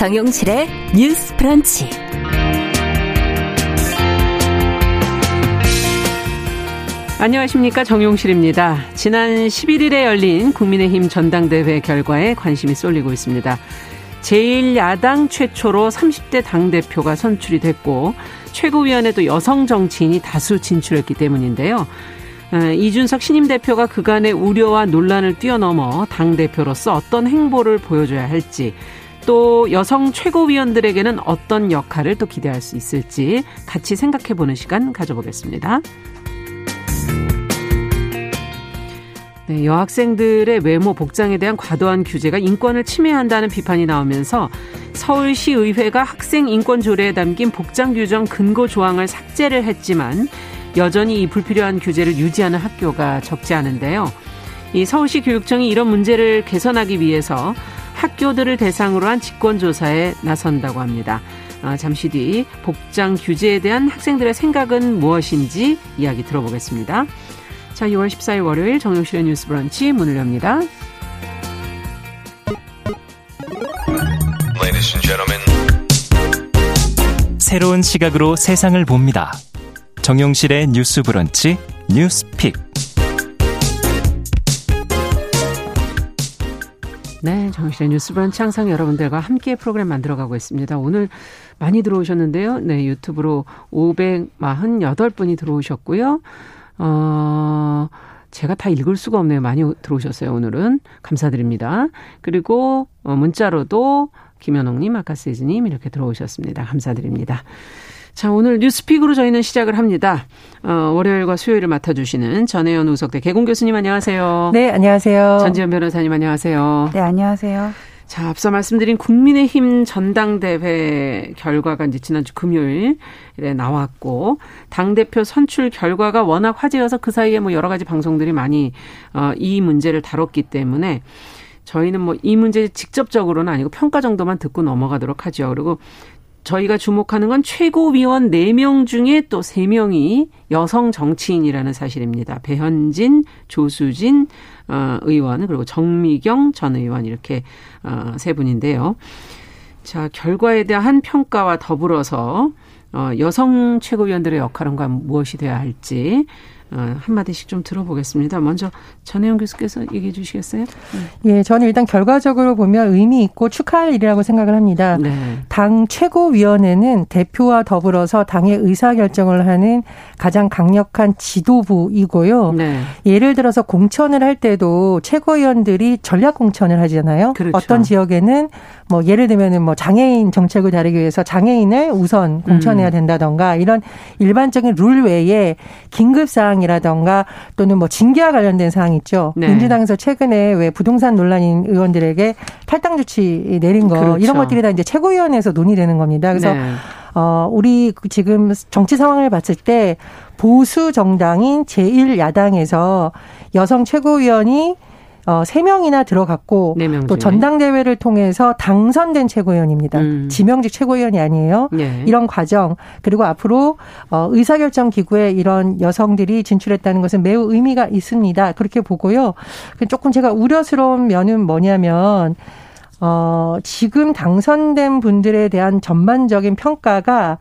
정용실의 뉴스 프런치. 안녕하십니까 정용실입니다. 지난 11일에 열린 국민의힘 전당대회 결과에 관심이 쏠리고 있습니다. 제1야당 최초로 30대 당대표가 선출이 됐고 최고위원회도 여성 정치인이 다수 진출했기 때문인데요. 어, 이준석 신임 대표가 그간의 우려와 논란을 뛰어넘어 당대표로서 어떤 행보를 보여줘야 할지 또 여성 최고위원들에게는 어떤 역할을 또 기대할 수 있을지 같이 생각해 보는 시간 가져보겠습니다. 네, 여학생들의 외모 복장에 대한 과도한 규제가 인권을 침해한다는 비판이 나오면서 서울시 의회가 학생 인권 조례에 담긴 복장 규정 근거 조항을 삭제를 했지만 여전히 이 불필요한 규제를 유지하는 학교가 적지 않은데요. 이 서울시 교육청이 이런 문제를 개선하기 위해서 학교들을 대상으로 한 직권조사에 나선다고 합니다. 아, 잠시 뒤 복장 규제에 대한 학생들의 생각은 무엇인지 이야기 들어보겠습니다. 자, 6월 14일 월요일 정용실의 뉴스 브런치 문을 엽니다. 새로운 시각으로 세상을 봅니다. 정용실의 뉴스 브런치 뉴스 픽. 네, 정실의 뉴스 브런치 항상 여러분들과 함께 프로그램 만들어가고 있습니다. 오늘 많이 들어오셨는데요. 네, 유튜브로 548분이 들어오셨고요. 어, 제가 다 읽을 수가 없네요. 많이 들어오셨어요, 오늘은. 감사드립니다. 그리고 어, 문자로도 김현옥님, 아카세즈님 이렇게 들어오셨습니다. 감사드립니다. 자, 오늘 뉴스픽으로 저희는 시작을 합니다. 어, 월요일과 수요일을 맡아주시는 전혜연 우석대 개공 교수님 안녕하세요. 네, 안녕하세요. 전지현 변호사님 안녕하세요. 네, 안녕하세요. 자, 앞서 말씀드린 국민의힘 전당대회 결과가 이제 지난주 금요일에 나왔고, 당대표 선출 결과가 워낙 화제여서 그 사이에 뭐 여러 가지 방송들이 많이, 어, 이 문제를 다뤘기 때문에 저희는 뭐 이 문제 직접적으로는 아니고 평가 정도만 듣고 넘어가도록 하죠. 그리고 저희가 주목하는 건 최고위원 4명 중에 또 3명이 여성 정치인이라는 사실입니다. 배현진, 조수진 어, 의원 그리고 정미경 전 의원 이렇게 어, 세 분인데요. 자, 결과에 대한 평가와 더불어서 어, 여성 최고위원들의 역할은 무엇이 돼야 할지 어, 한마디씩 좀 들어보겠습니다. 먼저 전혜영 교수께서 얘기해 주시겠어요? 예, 저는 일단 결과적으로 보면 의미 있고 축하할 일이라고 생각을 합니다. 네. 당 최고위원회는 대표와 더불어서 당의 의사결정을 하는 가장 강력한 지도부이고요. 네. 예를 들어서 공천을 할 때도 최고위원들이 전략 공천을 하잖아요. 그렇죠. 어떤 지역에는 뭐 예를 들면은 뭐 장애인 정책을 다루기 위해서 장애인을 우선 공천해야 음. 된다던가 이런 일반적인 룰 외에 긴급 사항 이라던가 또는 뭐 징계와 관련된 사항 있죠. 네. 민주당에서 최근에 왜 부동산 논란인 의원들에게 탈당 조치 내린 거 그렇죠. 이런 것들이 다 이제 최고위원회에서 논의되는 겁니다. 그래서 네. 어 우리 지금 정치 상황을 봤을 때 보수 정당인 제1야당에서 여성 최고위원이 어, 3명이나 들어갔고 또 전당대회를 통해서 당선된 최고위원입니다. 음. 지명직 최고위원이 아니에요. 네. 이런 과정 그리고 앞으로 어, 의사결정 기구에 이런 여성들이 진출했다는 것은 매우 의미가 있습니다. 그렇게 보고요. 그 조금 제가 우려스러운 면은 뭐냐면 어, 지금 당선된 분들에 대한 전반적인 평가가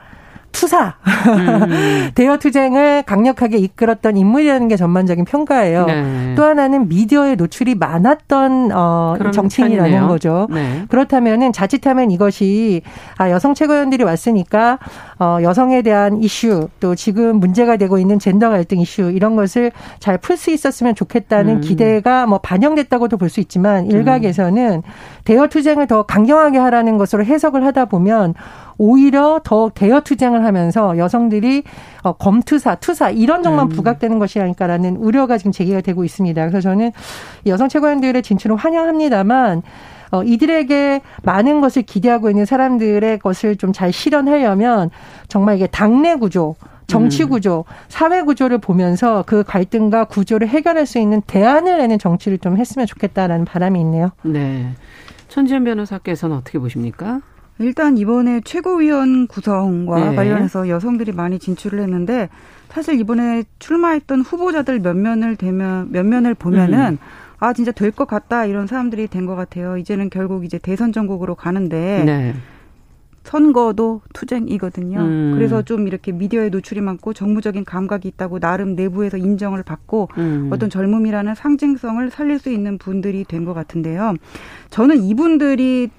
투사, 음. 대여 투쟁을 강력하게 이끌었던 인물이라는 게 전반적인 평가예요. 네. 또 하나는 미디어에 노출이 많았던 어 정치인이라는 편이네요. 거죠. 네. 그렇다면은 자칫하면 이것이 아 여성 최고위원들이 왔으니까 어 여성에 대한 이슈 또 지금 문제가 되고 있는 젠더 갈등 이슈 이런 것을 잘 풀 수 있었으면 좋겠다는 음. 기대가 뭐 반영됐다고도 볼 수 있지만 일각에서는 음. 대여 투쟁을 더 강경하게 하라는 것으로 해석을 하다 보면 오히려 더 대여 투쟁을 하면서 여성들이 어, 검투사, 투사 이런 점만 음. 부각되는 것이 아닐까라는 우려가 지금 제기가 되고 있습니다. 그래서 저는 여성 최고위원들의 진출을 환영합니다만 어, 이들에게 많은 것을 기대하고 있는 사람들의 것을 좀 잘 실현하려면 정말 이게 당내 구조, 정치 음. 구조, 사회 구조를 보면서 그 갈등과 구조를 해결할 수 있는 대안을 내는 정치를 좀 했으면 좋겠다라는 바람이 있네요. 네. 천지연 변호사께서는 어떻게 보십니까? 일단 이번에 최고위원 구성과 네. 관련해서 여성들이 많이 진출을 했는데 사실 이번에 출마했던 후보자들 몇 면을 되면 몇 면을 보면은 음. 아 진짜 될 것 같다 이런 사람들이 된 것 같아요. 이제는 결국 이제 대선 전국으로 가는데 네. 선거도 투쟁이거든요. 음. 그래서 좀 이렇게 미디어에 노출이 많고 정무적인 감각이 있다고 나름 내부에서 인정을 받고 음. 어떤 젊음이라는 상징성을 살릴 수 있는 분들이 된 것 같은데요. 저는 이분들이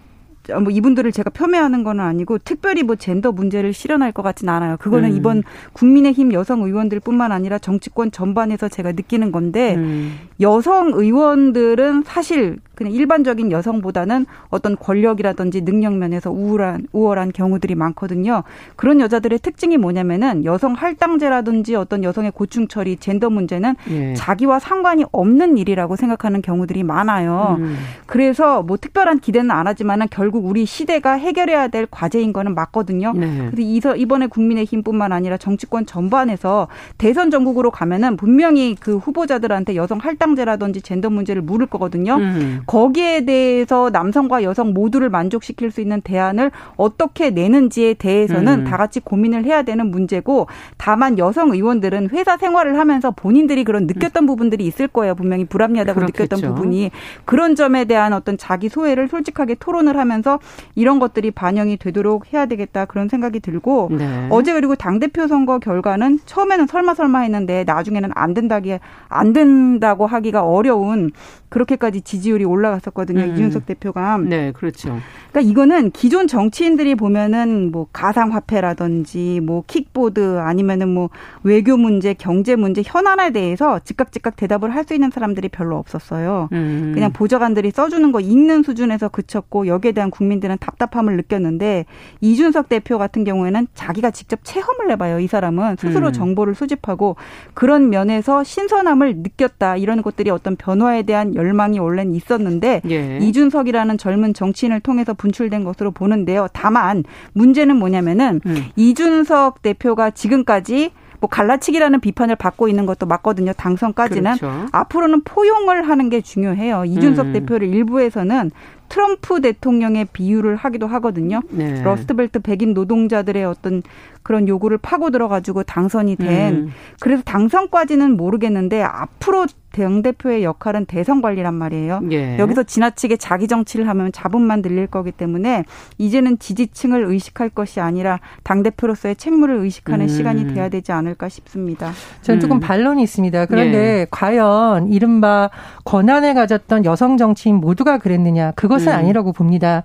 뭐 이분들을 제가 폄훼하는 건 아니고 특별히 뭐 젠더 문제를 실현할 것 같지는 않아요. 그거는 음. 이번 국민의힘 여성 의원들뿐만 아니라 정치권 전반에서 제가 느끼는 건데 음. 여성 의원들은 사실 그냥 일반적인 여성보다는 어떤 권력이라든지 능력 면에서 우울한 우월한 경우들이 많거든요. 그런 여자들의 특징이 뭐냐면은 여성 할당제라든지 어떤 여성의 고충 처리, 젠더 문제는 예. 자기와 상관이 없는 일이라고 생각하는 경우들이 많아요. 음. 그래서 뭐 특별한 기대는 안 하지만은 결국 우리 시대가 해결해야 될 과제인 거는 맞거든요. 네. 그래서 이번에 국민의힘뿐만 아니라 정치권 전반에서 대선 전국으로 가면은 분명히 그 후보자들한테 여성 할당제라든지 젠더 문제를 물을 거거든요. 음. 거기에 대해서 남성과 여성 모두를 만족시킬 수 있는 대안을 어떻게 내는지에 대해서는 음. 다 같이 고민을 해야 되는 문제고 다만 여성 의원들은 회사 생활을 하면서 본인들이 그런 느꼈던 음. 부분들이 있을 거예요. 분명히 불합리하다고 그렇겠죠. 느꼈던 부분이 그런 점에 대한 어떤 자기 소외를 솔직하게 토론을 하면서 이런 것들이 반영이 되도록 해야 되겠다 그런 생각이 들고 네. 어제 그리고 당 대표 선거 결과는 처음에는 설마 설마 했는데 나중에는 안 된다기 안 된다고 하기가 어려운 그렇게까지 지지율이 올라 갔었거든요. 음. 이준석 대표가. 네, 그렇죠. 그러니까 이거는 기존 정치인들이 보면은 뭐 가상화폐라든지 뭐 킥보드 아니면은 뭐 외교 문제, 경제 문제, 현안에 대해서 즉각 즉각 대답을 할 수 있는 사람들이 별로 없었어요. 음. 그냥 보좌관들이 써주는 거 읽는 수준에서 그쳤고 여기에 대한 국민들은 답답함을 느꼈는데 이준석 대표 같은 경우에는 자기가 직접 체험을 해봐요. 이 사람은 스스로 음. 정보를 수집하고 그런 면에서 신선함을 느꼈다. 이런 것들이 어떤 변화에 대한 열망이 원래는 있었는데 예. 이준석이라는 젊은 정치인을 통해서 분출된 것으로 보는데요. 다만 문제는 뭐냐면은 음. 이준석 대표가 지금까지 뭐 갈라치기라는 비판을 받고 있는 것도 맞거든요. 당선까지는 그렇죠. 앞으로는 포용을 하는 게 중요해요. 이준석 음. 대표를 일부에서는 트럼프 대통령의 비유를 하기도 하거든요. 네. 러스트벨트 백인 노동자들의 어떤 그런 요구를 파고 들어가지고 당선이 된 음. 그래서 당선까지는 모르겠는데 앞으로 당 대표의 역할은 대선 관리란 말이에요. 예. 여기서 지나치게 자기 정치를 하면 잡음만 들릴 거기 때문에 이제는 지지층을 의식할 것이 아니라 당 대표로서의 책무를 의식하는 음. 시간이 돼야 되지 않을까 싶습니다. 저는 조금 음. 반론이 있습니다. 그런데 예. 과연 이른바 권한을 가졌던 여성 정치인 모두가 그랬느냐? 그것은 음. 아니라고 봅니다.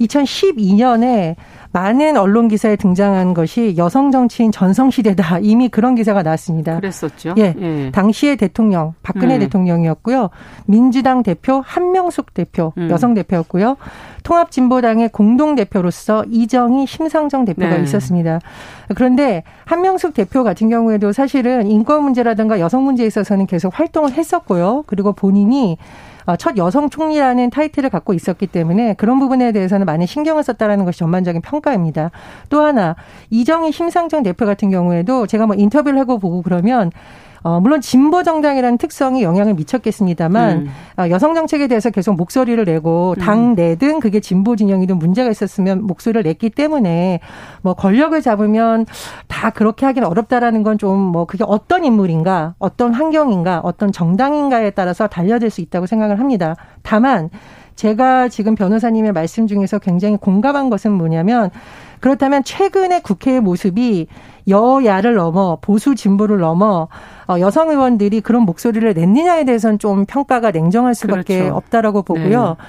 2012년에 많은 언론 기사에 등장한 것이 여성 정치인 전성 시대다. 이미 그런 기사가 나왔습니다. 그랬었죠. 예. 예. 당시의 대통령, 박근혜 음. 대통령이었고요. 민주당 대표 한명숙 대표, 음. 여성 대표였고요. 통합진보당의 공동 대표로서 이정희 심상정 대표가 네. 있었습니다. 그런데 한명숙 대표 같은 경우에도 사실은 인권 문제라든가 여성 문제에 있어서는 계속 활동을 했었고요. 그리고 본인이 어, 첫 여성 총리라는 타이틀을 갖고 있었기 때문에 그런 부분에 대해서는 많이 신경을 썼다라는 것이 전반적인 평가입니다. 또 하나 이정희 심상정 대표 같은 경우에도 제가 뭐 인터뷰를 하고 보고 그러면 어, 물론 진보 정당이라는 특성이 영향을 미쳤겠습니다만 음. 어, 여성 정책에 대해서 계속 목소리를 내고 음. 당 내든 그게 진보 진영이든 문제가 있었으면 목소리를 냈기 때문에 뭐 권력을 잡으면 다 그렇게 하기는 어렵다라는 건 좀 뭐 그게 어떤 인물인가, 어떤 환경인가, 어떤 정당인가에 따라서 달려질 수 있다고 생각을 합니다. 다만 제가 지금 변호사님의 말씀 중에서 굉장히 공감한 것은 뭐냐면 그렇다면 최근의 국회의 모습이 여야를 넘어 보수 진보를 넘어 어, 여성 의원들이 그런 목소리를 냈느냐에 대해서는 좀 평가가 냉정할 수밖에 그렇죠. 없다라고 보고요. 네.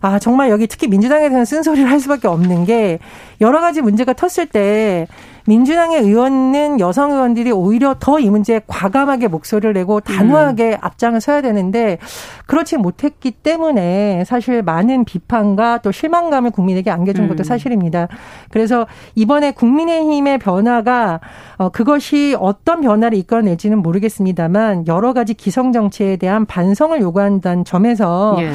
아, 정말 여기 특히 민주당에 대해서는 쓴소리를 할 수밖에 없는 게 여러 가지 문제가 텄을 때 민주당의 의원은 여성 의원들이 오히려 더 이 문제에 과감하게 목소리를 내고 단호하게 음. 앞장을 서야 되는데 그렇지 못했기 때문에 사실 많은 비판과 또 실망감을 국민에게 안겨준 것도 음. 사실입니다. 그래서 이번에 국민의힘의 변화가 어, 그것이 어떤 변화를 이끌어낼지는 모르겠습니다만 여러 가지 기성 정치에 대한 반성을 요구한다는 점에서 예.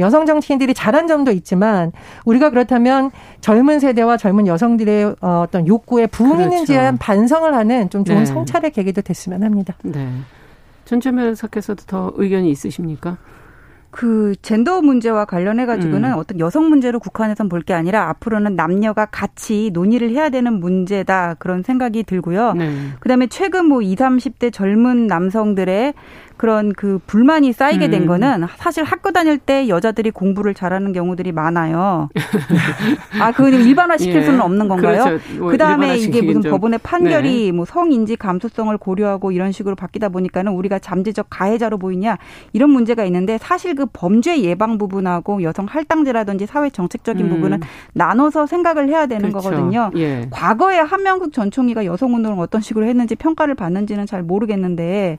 여성 정치인들이 잘한 점도 있지만 우리가 그렇다면 젊은 세대와 젊은 여성들의 어, 어떤 욕구에 부응했는 지에 그렇죠. 반성을 하는 좀 좋은 네. 성찰의 계기도 됐으면 합니다. 네. 전체면 사께서도 더 의견이 있으십니까? 그 젠더 문제와 관련해 가지고는 음. 어떤 여성 문제로 국한해서 볼 게 아니라 앞으로는 남녀가 같이 논의를 해야 되는 문제다 그런 생각이 들고요. 네. 그다음에 최근 뭐 20, 30대 젊은 남성들의 그런 그 불만이 쌓이게 된 음. 거는 사실 학교 다닐 때 여자들이 공부를 잘하는 경우들이 많아요. 아, 그건 일반화 시킬 예. 수는 없는 건가요? 그렇죠. 뭐 그 다음에 이게 무슨 좀. 법원의 판결이 네. 뭐 성인지 감수성을 고려하고 이런 식으로 바뀌다 보니까는 우리가 잠재적 가해자로 보이냐 이런 문제가 있는데 사실 그 범죄 예방 부분하고 여성 할당제라든지 사회 정책적인 음. 부분은 나눠서 생각을 해야 되는 그렇죠. 거거든요. 예. 과거에 한명국 전 총리가 여성 운동을 어떤 식으로 했는지 평가를 받는지는 잘 모르겠는데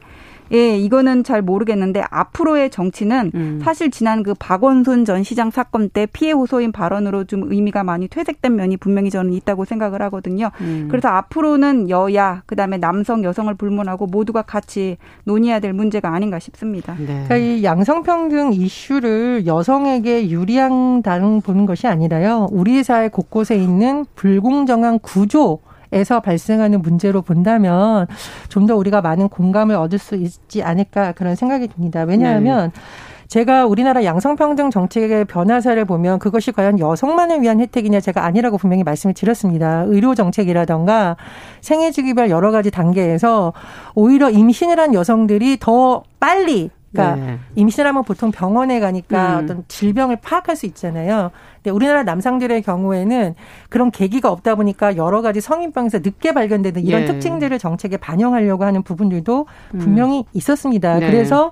예, 이거는 잘 모르겠는데 앞으로의 정치는 음. 사실 지난 그 박원순 전 시장 사건 때 피해 호소인 발언으로 좀 의미가 많이 퇴색된 면이 분명히 저는 있다고 생각을 하거든요. 음. 그래서 앞으로는 여야 그다음에 남성 여성을 불문하고 모두가 같이 논의해야 될 문제가 아닌가 싶습니다. 네. 그러니까 이 양성평등 이슈를 여성에게 유리한 다른 보는 것이 아니라요. 우리 사회 곳곳에 있는 불공정한 구조 에서 발생하는 문제로 본다면 좀 더 우리가 많은 공감을 얻을 수 있지 않을까 그런 생각이 듭니다. 왜냐하면 네. 제가 우리나라 양성평등 정책의 변화사를 보면 그것이 과연 여성만을 위한 혜택이냐 제가 아니라고 분명히 말씀을 드렸습니다. 의료 정책이라던가 생애 주기별 여러 가지 단계에서 오히려 임신을 한 여성들이 더 빨리 그러니까 네. 임신하면 보통 병원에 가니까 음. 어떤 질병을 파악할 수 있잖아요. 근데 우리나라 남성들의 경우에는 그런 계기가 없다 보니까 여러 가지 성인병에서 늦게 발견되는 이런 네. 특징들을 정책에 반영하려고 하는 부분들도 음. 분명히 음. 있었습니다. 네. 그래서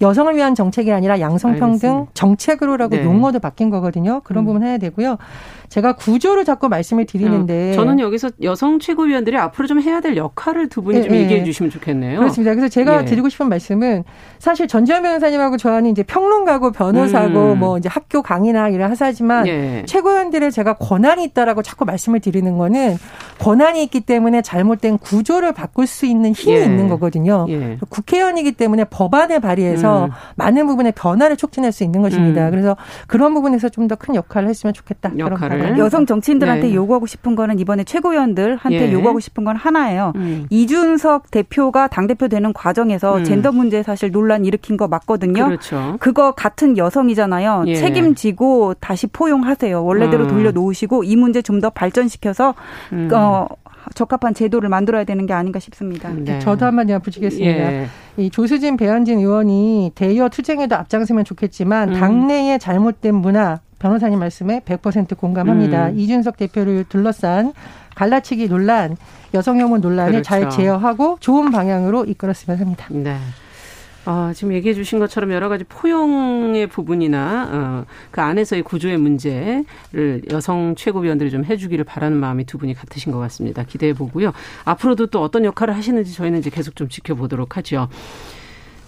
여성을 위한 정책이 아니라 양성평등 알겠습니다. 정책으로라고 네. 용어도 바뀐 거거든요. 그런 음. 부분 해야 되고요. 제가 구조를 자꾸 말씀을 드리는데 어, 저는 여기서 여성 최고위원들이 앞으로 좀 해야 될 역할을 두 분이 네, 좀 얘기해 주시면 좋겠네요. 그렇습니다. 그래서 제가 예. 드리고 싶은 말씀은 사실 전지현 변호사님하고 저는 이제 평론가고 변호사고 음. 뭐 이제 학교 강의나 이런 하사지만 예. 최고위원들의 제가 권한이 있다라고 자꾸 말씀을 드리는 거는 권한이 있기 때문에 잘못된 구조를 바꿀 수 있는 힘이 예. 있는 거거든요. 예. 국회의원이기 때문에 법안을 발의해서 음. 많은 부분의 변화를 촉진할 수 있는 것입니다. 음. 그래서 그런 부분에서 좀 더 큰 역할을 했으면 좋겠다. 역할을 네. 여성 정치인들한테 네. 요구하고 싶은 거는 이번에 최고위원들한테 예. 요구하고 싶은 건 하나예요. 음. 이준석 대표가 당 대표 되는 과정에서 음. 젠더 문제 사실 논란 일으킨 거 맞거든요. 그렇죠. 그거 같은 여성이잖아요. 예. 책임지고 다시 포용하세요. 원래대로 음. 돌려놓으시고 이 문제 좀 더 발전시켜서 음. 어 적합한 제도를 만들어야 되는 게 아닌가 싶습니다. 네. 저도 한마디 붙이겠습니다. 예. 이 조수진 배현진 의원이 대여 투쟁에도 앞장서면 좋겠지만 음. 당내의 잘못된 문화 변호사님 말씀에 100% 공감합니다. 음. 이준석 대표를 둘러싼 갈라치기 논란, 여성 혐오 논란을 그렇죠. 잘 제어하고 좋은 방향으로 이끌었으면 합니다. 네. 어, 지금 얘기해 주신 것처럼 여러 가지 포용의 부분이나 어, 그 안에서의 구조의 문제를 여성 최고위원들이 좀 해주기를 바라는 마음이 두 분이 같으신 것 같습니다. 기대해 보고요. 앞으로도 또 어떤 역할을 하시는지 저희는 이제 계속 좀 지켜보도록 하죠.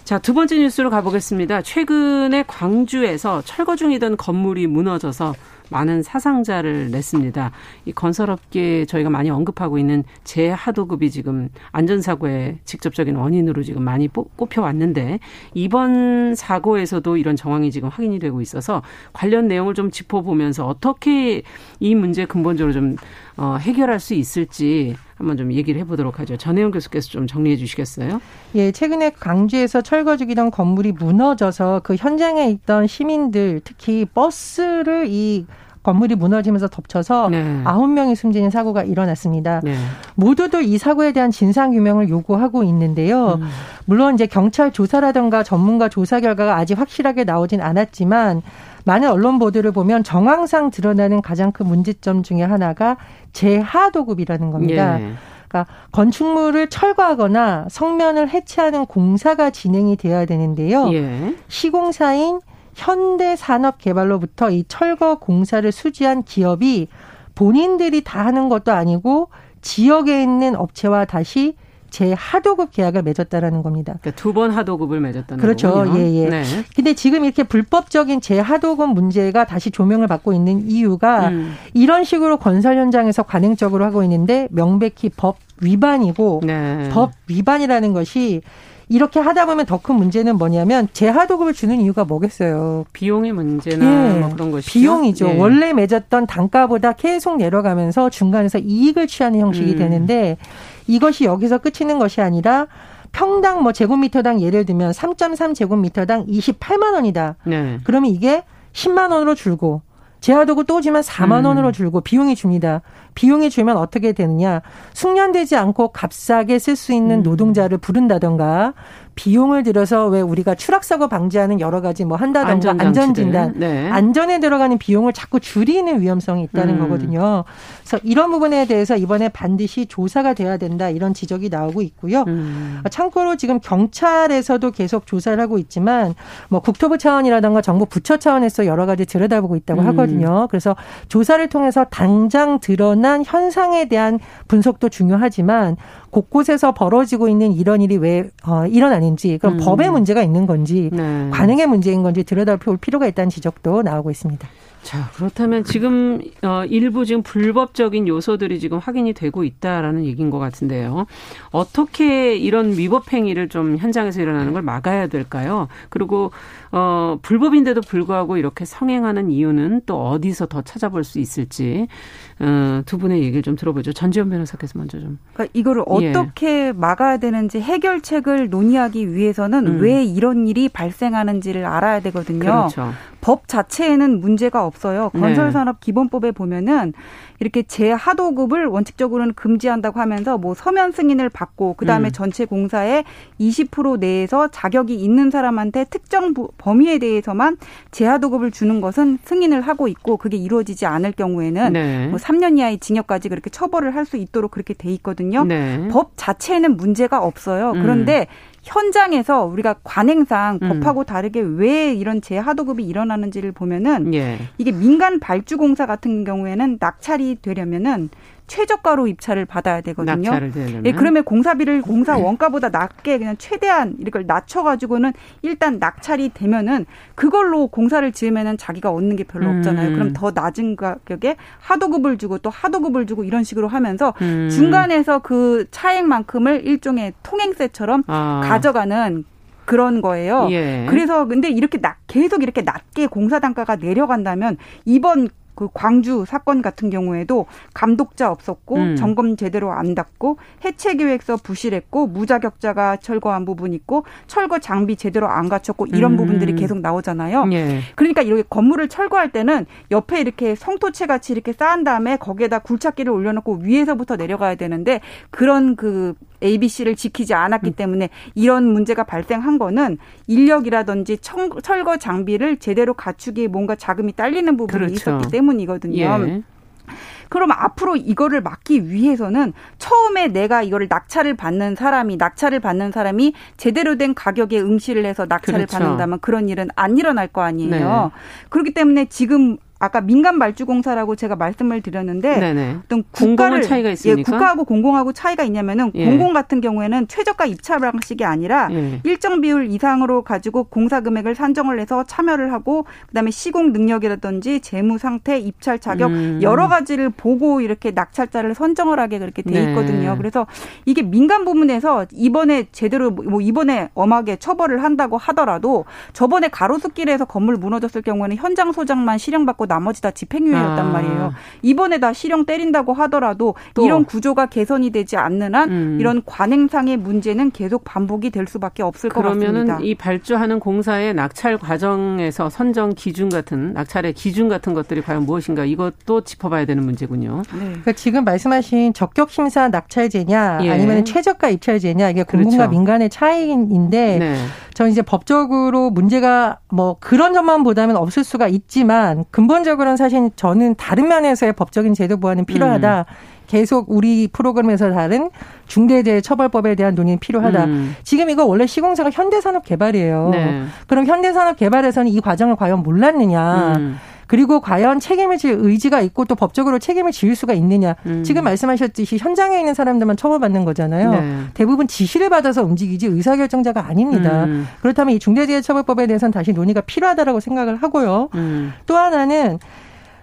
자, 두 번째 뉴스로 가보겠습니다. 최근에 광주에서 철거 중이던 건물이 무너져서 많은 사상자를 냈습니다. 이 건설업계 저희가 많이 언급하고 있는 재하도급이 지금 안전사고의 직접적인 원인으로 지금 많이 꼽혀왔는데 이번 사고에서도 이런 정황이 지금 확인이 되고 있어서 관련 내용을 좀 짚어보면서 어떻게 이 문제 근본적으로 좀 어, 해결할 수 있을지 한번 좀 얘기를 해보도록 하죠. 전혜영 교수께서 좀 정리해 주시겠어요? 예, 최근에 광주에서 철거 중이던 건물이 무너져서 그 현장에 있던 시민들 특히 버스를 이 건물이 무너지면서 덮쳐서 네. 아홉 네. 명이 숨지는 사고가 일어났습니다. 네. 모두들 이 사고에 대한 진상 규명을 요구하고 있는데요. 음. 물론 이제 경찰 조사라든가 전문가 조사 결과가 아직 확실하게 나오진 않았지만 많은 언론 보도를 보면 정황상 드러나는 가장 큰 문제점 중에 하나가 재하도급이라는 겁니다. 예. 그러니까 건축물을 철거하거나 성면을 해체하는 공사가 진행이 되어야 되는데요. 예. 시공사인 현대산업개발로부터 이 철거 공사를 수주한 기업이 본인들이 다 하는 것도 아니고 지역에 있는 업체와 다시 재하도급 계약을 맺었다라는 겁니다. 그러니까 두 번 하도급을 맺었다는 그렇죠. 거군요. 예, 예. 네. 근데 지금 이렇게 불법적인 재하도급 문제가 다시 조명을 받고 있는 이유가 음. 이런 식으로 건설 현장에서 관행적으로 하고 있는데 명백히 법 위반이고 네. 법 위반이라는 것이 이렇게 하다 보면 더 큰 문제는 뭐냐면 재하도급을 주는 이유가 뭐겠어요? 비용의 문제나 예, 뭐 그런 것이죠. 비용이죠. 예. 원래 맺었던 단가보다 계속 내려가면서 중간에서 이익을 취하는 형식이 음. 되는데 이것이 여기서 끝이는 것이 아니라 평당 뭐 제곱미터당 예를 들면 3.3 제곱미터당 28만 원이다. 네. 그러면 이게 10만 원으로 줄고 제하도급 또 오지만 4만 음. 원으로 줄고 비용이 줍니다. 비용이 줄면 어떻게 되느냐. 숙련되지 않고 값싸게 쓸 수 있는 음. 노동자를 부른다던가 비용을 들여서 왜 우리가 추락사고 방지하는 여러 가지 뭐 한다던가 안전진단 네. 안전에 들어가는 비용을 자꾸 줄이는 위험성이 있다는 음. 거거든요. 그래서 이런 부분에 대해서 이번에 반드시 조사가 돼야 된다 이런 지적이 나오고 있고요. 음. 참고로 지금 경찰에서도 계속 조사를 하고 있지만 뭐 국토부 차원이라던가 정부 부처 차원에서 여러 가지 들여다보고 있다고 음. 하거든요. 그래서 조사를 통해서 당장 드러난 현상에 대한 분석도 중요하지만 곳곳에서 벌어지고 있는 이런 일이 왜 어, 일어나는지 그럼 음. 법의 문제가 있는 건지 네. 관행의 문제인 건지 들여다볼 필요가 있다는 지적도 나오고 있습니다. 자, 그렇다면 지금 어 일부 지금 불법적인 요소들이 지금 확인이 되고 있다라는 얘기인 것 같은데요. 어떻게 이런 위법 행위를 좀 현장에서 일어나는 걸 막아야 될까요? 그리고 어 불법인데도 불구하고 이렇게 성행하는 이유는 또 어디서 더 찾아볼 수 있을지 어, 두 분의 얘기를 좀 들어보죠. 전지현 변호사께서 먼저 좀. 그러니까 이거를 예. 어떻게 예. 막아야 되는지 해결책을 논의하기 위해서는 음. 왜 이런 일이 발생하는지를 알아야 되거든요. 그렇죠. 법 자체에는 문제가 없 어요. 네. 건설산업 기본법에 보면은 이렇게 재하도급을 원칙적으로는 금지한다고 하면서 뭐 서면 승인을 받고 그다음에 음. 전체 공사의 20% 내에서 자격이 있는 사람한테 특정 범위에 대해서만 재하도급을 주는 것은 승인을 하고 있고 그게 이루어지지 않을 경우에는 네. 뭐 3년 이하의 징역까지 그렇게 처벌을 할 수 있도록 그렇게 돼 있거든요. 네. 법 자체에는 문제가 없어요. 음. 그런데 현장에서 우리가 관행상 음. 법하고 다르게 왜 이런 재하도급이 일어나는지를 보면은 예. 이게 민간 발주공사 같은 경우에는 낙찰이 되려면은 최저가로 입찰을 받아야 되거든요. 예, 그러면 공사비를 공사 원가보다 낮게 그냥 최대한 이걸 낮춰가지고는 일단 낙찰이 되면은 그걸로 공사를 지으면은 자기가 얻는 게 별로 없잖아요. 음. 그럼 더 낮은 가격에 하도급을 주고 또 하도급을 주고 이런 식으로 하면서 음. 중간에서 그 차액만큼을 일종의 통행세처럼 아. 가져가는 그런 거예요. 예. 그래서 근데 이렇게 낮, 계속 이렇게 낮게 공사 단가가 내려간다면 이번 그 광주 사건 같은 경우에도 감독자 없었고 음. 점검 제대로 안 닫고 해체 계획서 부실했고 무자격자가 철거한 부분 있고 철거 장비 제대로 안 갖췄고 이런 음. 부분들이 계속 나오잖아요. 예. 그러니까 이렇게 건물을 철거할 때는 옆에 이렇게 성토채 같이 이렇게 쌓은 다음에 거기에다 굴착기를 올려놓고 위에서부터 내려가야 되는데 그런 그 ABC를 지키지 않았기 음. 때문에 이런 문제가 발생한 거는 인력이라든지 철거 장비를 제대로 갖추기에 뭔가 자금이 딸리는 부분이 그렇죠. 있었기 때문이거든요. 예. 그럼 앞으로 이거를 막기 위해서는 처음에 내가 이거를 낙찰을 받는 사람이 낙찰을 받는 사람이 제대로 된 가격에 응시를 해서 낙찰을 그렇죠. 받는다면 그런 일은 안 일어날 거 아니에요. 네. 그렇기 때문에 지금 아까 민간 발주공사라고 제가 말씀을 드렸는데 네네. 어떤 국가를 차이가 있습니까? 예, 국가하고 공공하고 차이가 있냐면은 예. 공공 같은 경우에는 최저가 입찰 방식이 아니라 예. 일정 비율 이상으로 가지고 공사 금액을 산정을 해서 참여를 하고 그다음에 시공 능력이라든지 재무 상태, 입찰 자격 음. 여러 가지를 보고 이렇게 낙찰자를 선정을 하게 그렇게 돼 네. 있거든요. 네. 그래서 이게 민간 부문에서 이번에 제대로 뭐 이번에 엄하게 처벌을 한다고 하더라도 저번에 가로수길에서 건물 무너졌을 경우에는 현장 소장만 실형받고 나머지 다 집행유예였단 아. 말이에요. 이번에 다 실형 때린다고 하더라도 이런 구조가 개선이 되지 않는 한 음. 이런 관행상의 문제는 계속 반복이 될 수밖에 없을 것 같습니다. 그러면은 이 발주하는 공사의 낙찰 과정에서 선정 기준 같은 낙찰의 기준 같은 것들이 과연 무엇인가 이것도 짚어봐야 되는 문제군요. 네. 그러니까 지금 말씀하신 적격 심사 낙찰제냐 예. 아니면 최저가 입찰제냐 이게 공공과 그렇죠. 민간의 차이인데 네. 저는 이제 법적으로 문제가 뭐 그런 점만 보다면 없을 수가 있지만 근본적으로는 사실 저는 다른 면에서의 법적인 제도 보완은 필요하다. 음. 계속 우리 프로그램에서 다른 중대재해처벌법에 대한 논의는 필요하다. 음. 지금 이거 원래 시공사가 현대산업 개발이에요. 네. 그럼 현대산업 개발에서는 이 과정을 과연 몰랐느냐. 음. 그리고 과연 책임을 질 의지가 있고 또 법적으로 책임을 지을 수가 있느냐. 음. 지금 말씀하셨듯이 현장에 있는 사람들만 처벌받는 거잖아요. 네. 대부분 지시를 받아서 움직이지 의사결정자가 아닙니다. 음. 그렇다면 이 중대재해처벌법에 대해서는 다시 논의가 필요하다라고 생각을 하고요. 음. 또 하나는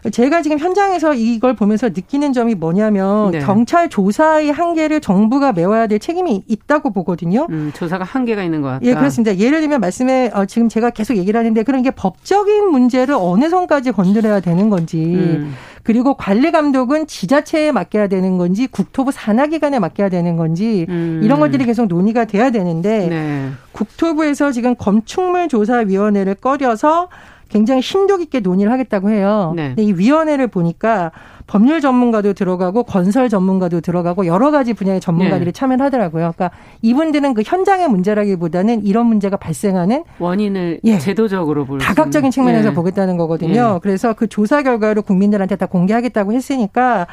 제가 지금 현장에서 이걸 보면서 느끼는 점이 뭐냐면 네. 경찰 조사의 한계를 정부가 메워야 될 책임이 있다고 보거든요. 음, 조사가 한계가 있는 것 같다. 예, 그렇습니다. 예를 들면 말씀에 어, 지금 제가 계속 얘기를 하는데 그런 게 법적인 문제를 어느 선까지 건드려야 되는 건지 음. 그리고 관리 감독은 지자체에 맡겨야 되는 건지 국토부 산하기관에 맡겨야 되는 건지 음. 이런 것들이 계속 논의가 돼야 되는데 네. 국토부에서 지금 건축물 조사위원회를 꺼려서 굉장히 심도 깊게 논의를 하겠다고 해요. 네. 근데 이 위원회를 보니까 법률 전문가도 들어가고 건설 전문가도 들어가고 여러 가지 분야의 전문가들이 네. 참여를 하더라고요. 그러니까 이분들은 그 현장의 문제라기보다는 이런 문제가 발생하는 원인을 예, 제도적으로 볼 다각적인 측면에서 예. 보겠다는 거거든요. 예. 그래서 그 조사 결과를 국민들한테 다 공개하겠다고 했으니까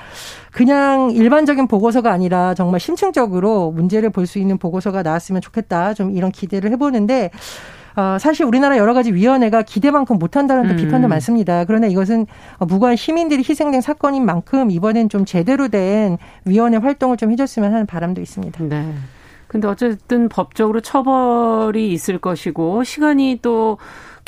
그냥 일반적인 보고서가 아니라 정말 심층적으로 문제를 볼 수 있는 보고서가 나왔으면 좋겠다. 좀 이런 기대를 해보는데 어, 사실 우리나라 여러 가지 위원회가 기대만큼 못한다는 음. 비판도 많습니다. 그러나 이것은 무관 시민들이 희생된 사건인 만큼 이번엔 좀 제대로 된 위원회 활동을 좀 해줬으면 하는 바람도 있습니다. 네. 근데 어쨌든 법적으로 처벌이 있을 것이고 시간이 또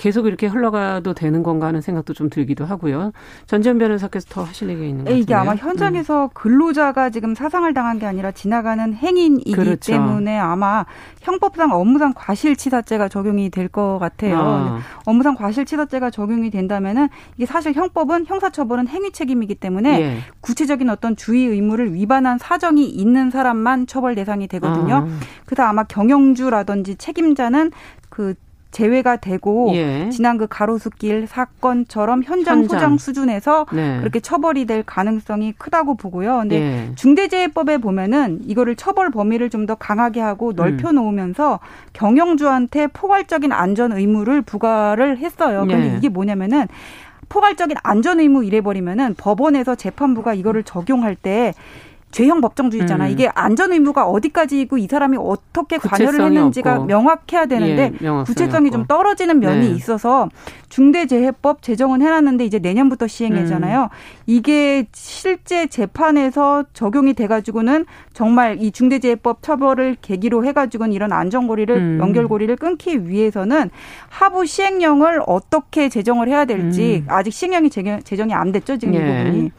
계속 이렇게 흘러가도 되는 건가 하는 생각도 좀 들기도 하고요. 전지현 변호사께서 더 하실 얘기가 있는 것 같아요. 이게 아마 현장에서 음. 근로자가 지금 사상을 당한 게 아니라 지나가는 행인이기 그렇죠. 때문에 아마 형법상 업무상 과실치사죄가 적용이 될 것 같아요. 아. 업무상 과실치사죄가 적용이 된다면은 이게 사실 형법은 형사처벌은 행위 책임이기 때문에 예. 구체적인 어떤 주의 의무를 위반한 사정이 있는 사람만 처벌 대상이 되거든요. 아. 그래서 아마 경영주라든지 책임자는 그 제외가 되고 예. 지난 그 가로수길 사건처럼 현장, 현장. 소장 수준에서 네. 그렇게 처벌이 될 가능성이 크다고 보고요. 근데 예. 중대재해법에 보면은 이거를 처벌 범위를 좀 더 강하게 하고 넓혀 놓으면서 음. 경영주한테 포괄적인 안전 의무를 부과를 했어요. 근데 예. 이게 뭐냐면은 포괄적인 안전 의무 이래 버리면은 법원에서 재판부가 이거를 적용할 때 죄형 법정주의잖아. 음. 이게 안전 의무가 어디까지이고 이 사람이 어떻게 관여를 했는지가 없고. 명확해야 되는데 예, 구체성이 없고. 좀 떨어지는 면이 네. 있어서 중대재해법 제정은 해놨는데 이제 내년부터 시행해잖아요. 음. 이게 실제 재판에서 적용이 돼가지고는 정말 이 중대재해법 처벌을 계기로 해가지고는 이런 안전고리를 음. 연결고리를 끊기 위해서는 하부 시행령을 어떻게 제정을 해야 될지 음. 아직 시행령이 제정이 안 됐죠 지금 예. 이 부분이.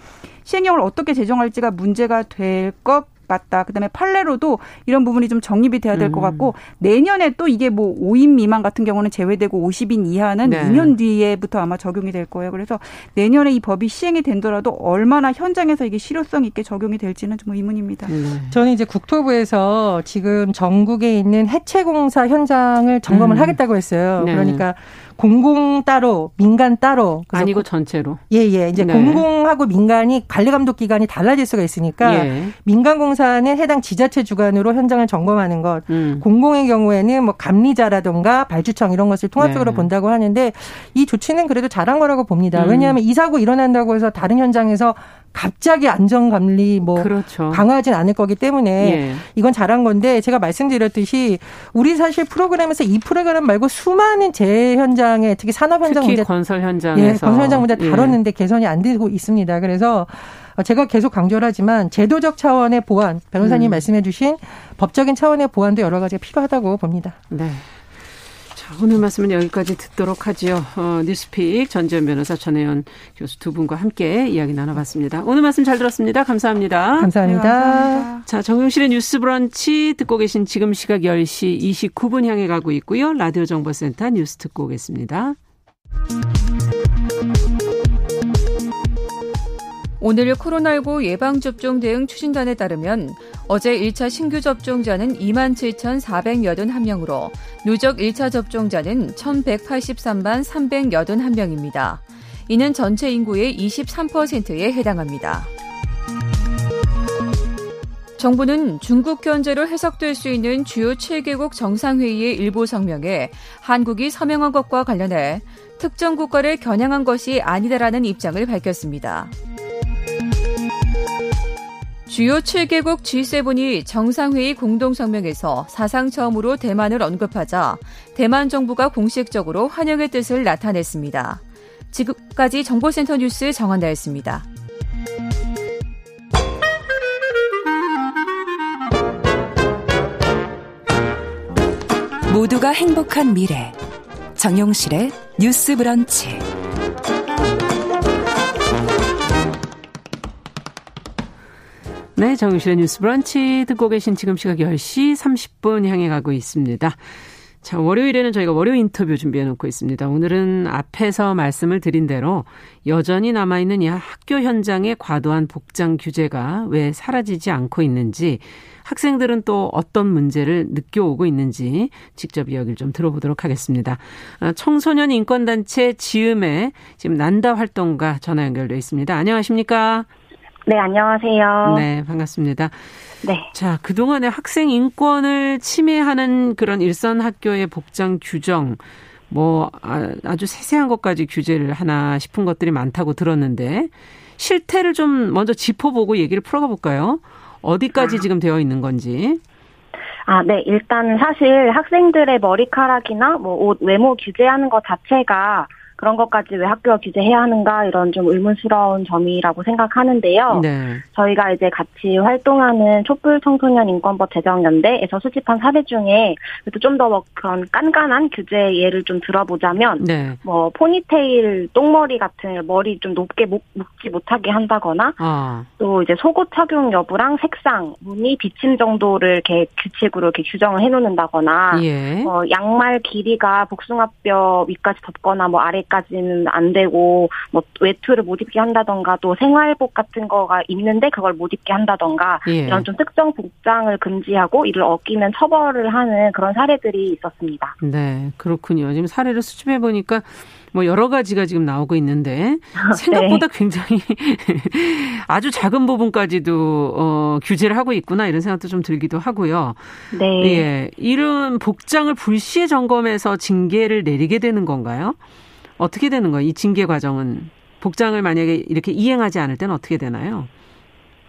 시행령을 어떻게 제정할지가 문제가 될 것 같다. 그다음에 판례로도 이런 부분이 좀 정립이 돼야 될것 음. 같고 내년에 또 이게 뭐 5인 미만 같은 경우는 제외되고 50인 이하는 네. 2년 뒤에부터 아마 적용이 될 거예요. 그래서 내년에 이 법이 시행이 된더라도 얼마나 현장에서 이게 실효성 있게 적용이 될지는 좀 의문입니다. 네. 저는 이제 국토부에서 지금 전국에 있는 해체 공사 현장을 점검을 음. 하겠다고 했어요. 네. 그러니까 공공 따로, 민간 따로. 아니고 전체로. 예, 예. 이제 네. 공공하고 민간이 관리 감독 기관이 달라질 수가 있으니까 예. 민간 공사 는 해당 지자체 주관으로 현장을 점검하는 것. 음. 공공의 경우에는 뭐 감리자라든가 발주청 이런 것을 통합적으로 네. 본다고 하는데 이 조치는 그래도 잘한 거라고 봅니다. 음. 왜냐하면 이 사고 일어난다고 해서 다른 현장에서 갑자기 안전관리 뭐 그렇죠. 강화하진 않을 거기 때문에 예. 이건 잘한 건데 제가 말씀드렸듯이 우리 사실 프로그램에서 이 프로그램 말고 수많은 재해 현장에 특히 산업 현장 문제 건설 현장에서 예, 건설 현장 문제 예. 다뤘는데 예. 개선이 안 되고 있습니다. 그래서 제가 계속 강조를 하지만 제도적 차원의 보완 변호사님 음. 말씀해 주신 법적인 차원의 보완도 여러 가지가 필요하다고 봅니다. 네. 오늘 말씀은 여기까지 듣도록 하지요. 어, 뉴스픽 전지현 변호사 전혜연 교수 두 분과 함께 이야기 나눠봤습니다. 오늘 말씀 잘 들었습니다. 감사합니다. 감사합니다. 네, 감사합니다. 자, 정용실의 뉴스 브런치 듣고 계신 지금 시각 10시 29분 향해 가고 있고요. 라디오 정보센터 뉴스 듣고 오겠습니다. 오늘 코로나19 예방접종 대응 추진단에 따르면 어제 1차 신규 접종자는 2만 7,481명으로 누적 1차 접종자는 1,183만 381명입니다. 이는 전체 인구의 23%에 해당합니다. 정부는 중국 견제로 해석될 수 있는 주요 7개국 정상회의의 일부 성명에 한국이 서명한 것과 관련해 특정 국가를 겨냥한 것이 아니다라는 입장을 밝혔습니다. 주요 7개국 G7이 정상회의 공동성명에서 사상 처음으로 대만을 언급하자 대만 정부가 공식적으로 환영의 뜻을 나타냈습니다. 지금까지 정보센터 뉴스 정한다였습니다. 모두가 행복한 미래 정용실의 뉴스 브런치 네, 정유실의 뉴스 브런치 듣고 계신 지금 시각 10시 30분 향해 가고 있습니다. 자, 월요일에는 저희가 월요 인터뷰 준비해 놓고 있습니다. 오늘은 앞에서 말씀을 드린 대로 여전히 남아있는 이 학교 현장의 과도한 복장 규제가 왜 사라지지 않고 있는지 학생들은 또 어떤 문제를 느껴오고 있는지 직접 이야기를 좀 들어보도록 하겠습니다. 아, 청소년 인권단체 지음에 지금 난다 활동가 전화 연결돼 있습니다. 안녕하십니까? 네, 안녕하세요. 네, 반갑습니다. 네. 자, 그동안에 학생 인권을 침해하는 그런 일선 학교의 복장 규정, 뭐, 아, 아주 세세한 것까지 규제를 하나 싶은 것들이 많다고 들었는데, 실태를 좀 먼저 짚어보고 얘기를 풀어가 볼까요? 어디까지 아. 지금 되어 있는 건지. 아, 네. 일단 사실 학생들의 머리카락이나 뭐 옷 외모 규제하는 것 자체가 그런 것까지 왜 학교가 규제해야 하는가 이런 좀 의문스러운 점이라고 생각하는데요. 네. 저희가 이제 같이 활동하는 촛불 청소년 인권법 제정연대에서 수집한 사례 중에 그래도 좀더 뭐 그런 깐깐한 규제 예를 좀 들어보자면 네. 뭐 포니테일 똥머리 같은 머리 좀 높게 묶, 지 못하게 한다거나 아. 또 이제 속옷 착용 여부랑 색상, 무늬, 비침 정도를 이렇게 규칙으로 이렇게 규정을 해놓는다거나 예. 어, 양말 길이가 복숭아뼈 위까지 덮거나 뭐 아래 까지는 안 되고 뭐 외투를 못 입게 한다던가 또 생활복 같은 거가 있는데 그걸 못 입게 한다던가 예. 이런 좀 특정 복장을 금지하고 이를 어기면 처벌을 하는 그런 사례들이 있었습니다. 네, 그렇군요. 지금 사례를 수집해 보니까 뭐 여러 가지가 지금 나오고 있는데 생각보다 네. 굉장히 아주 작은 부분까지도 어 규제를 하고 있구나 이런 생각도 좀 들기도 하고요. 네. 예. 이런 복장을 불시에 점검해서 징계를 내리게 되는 건가요? 어떻게 되는 거예요? 이 징계 과정은 복장을 만약에 이렇게 이행하지 않을 때는 어떻게 되나요?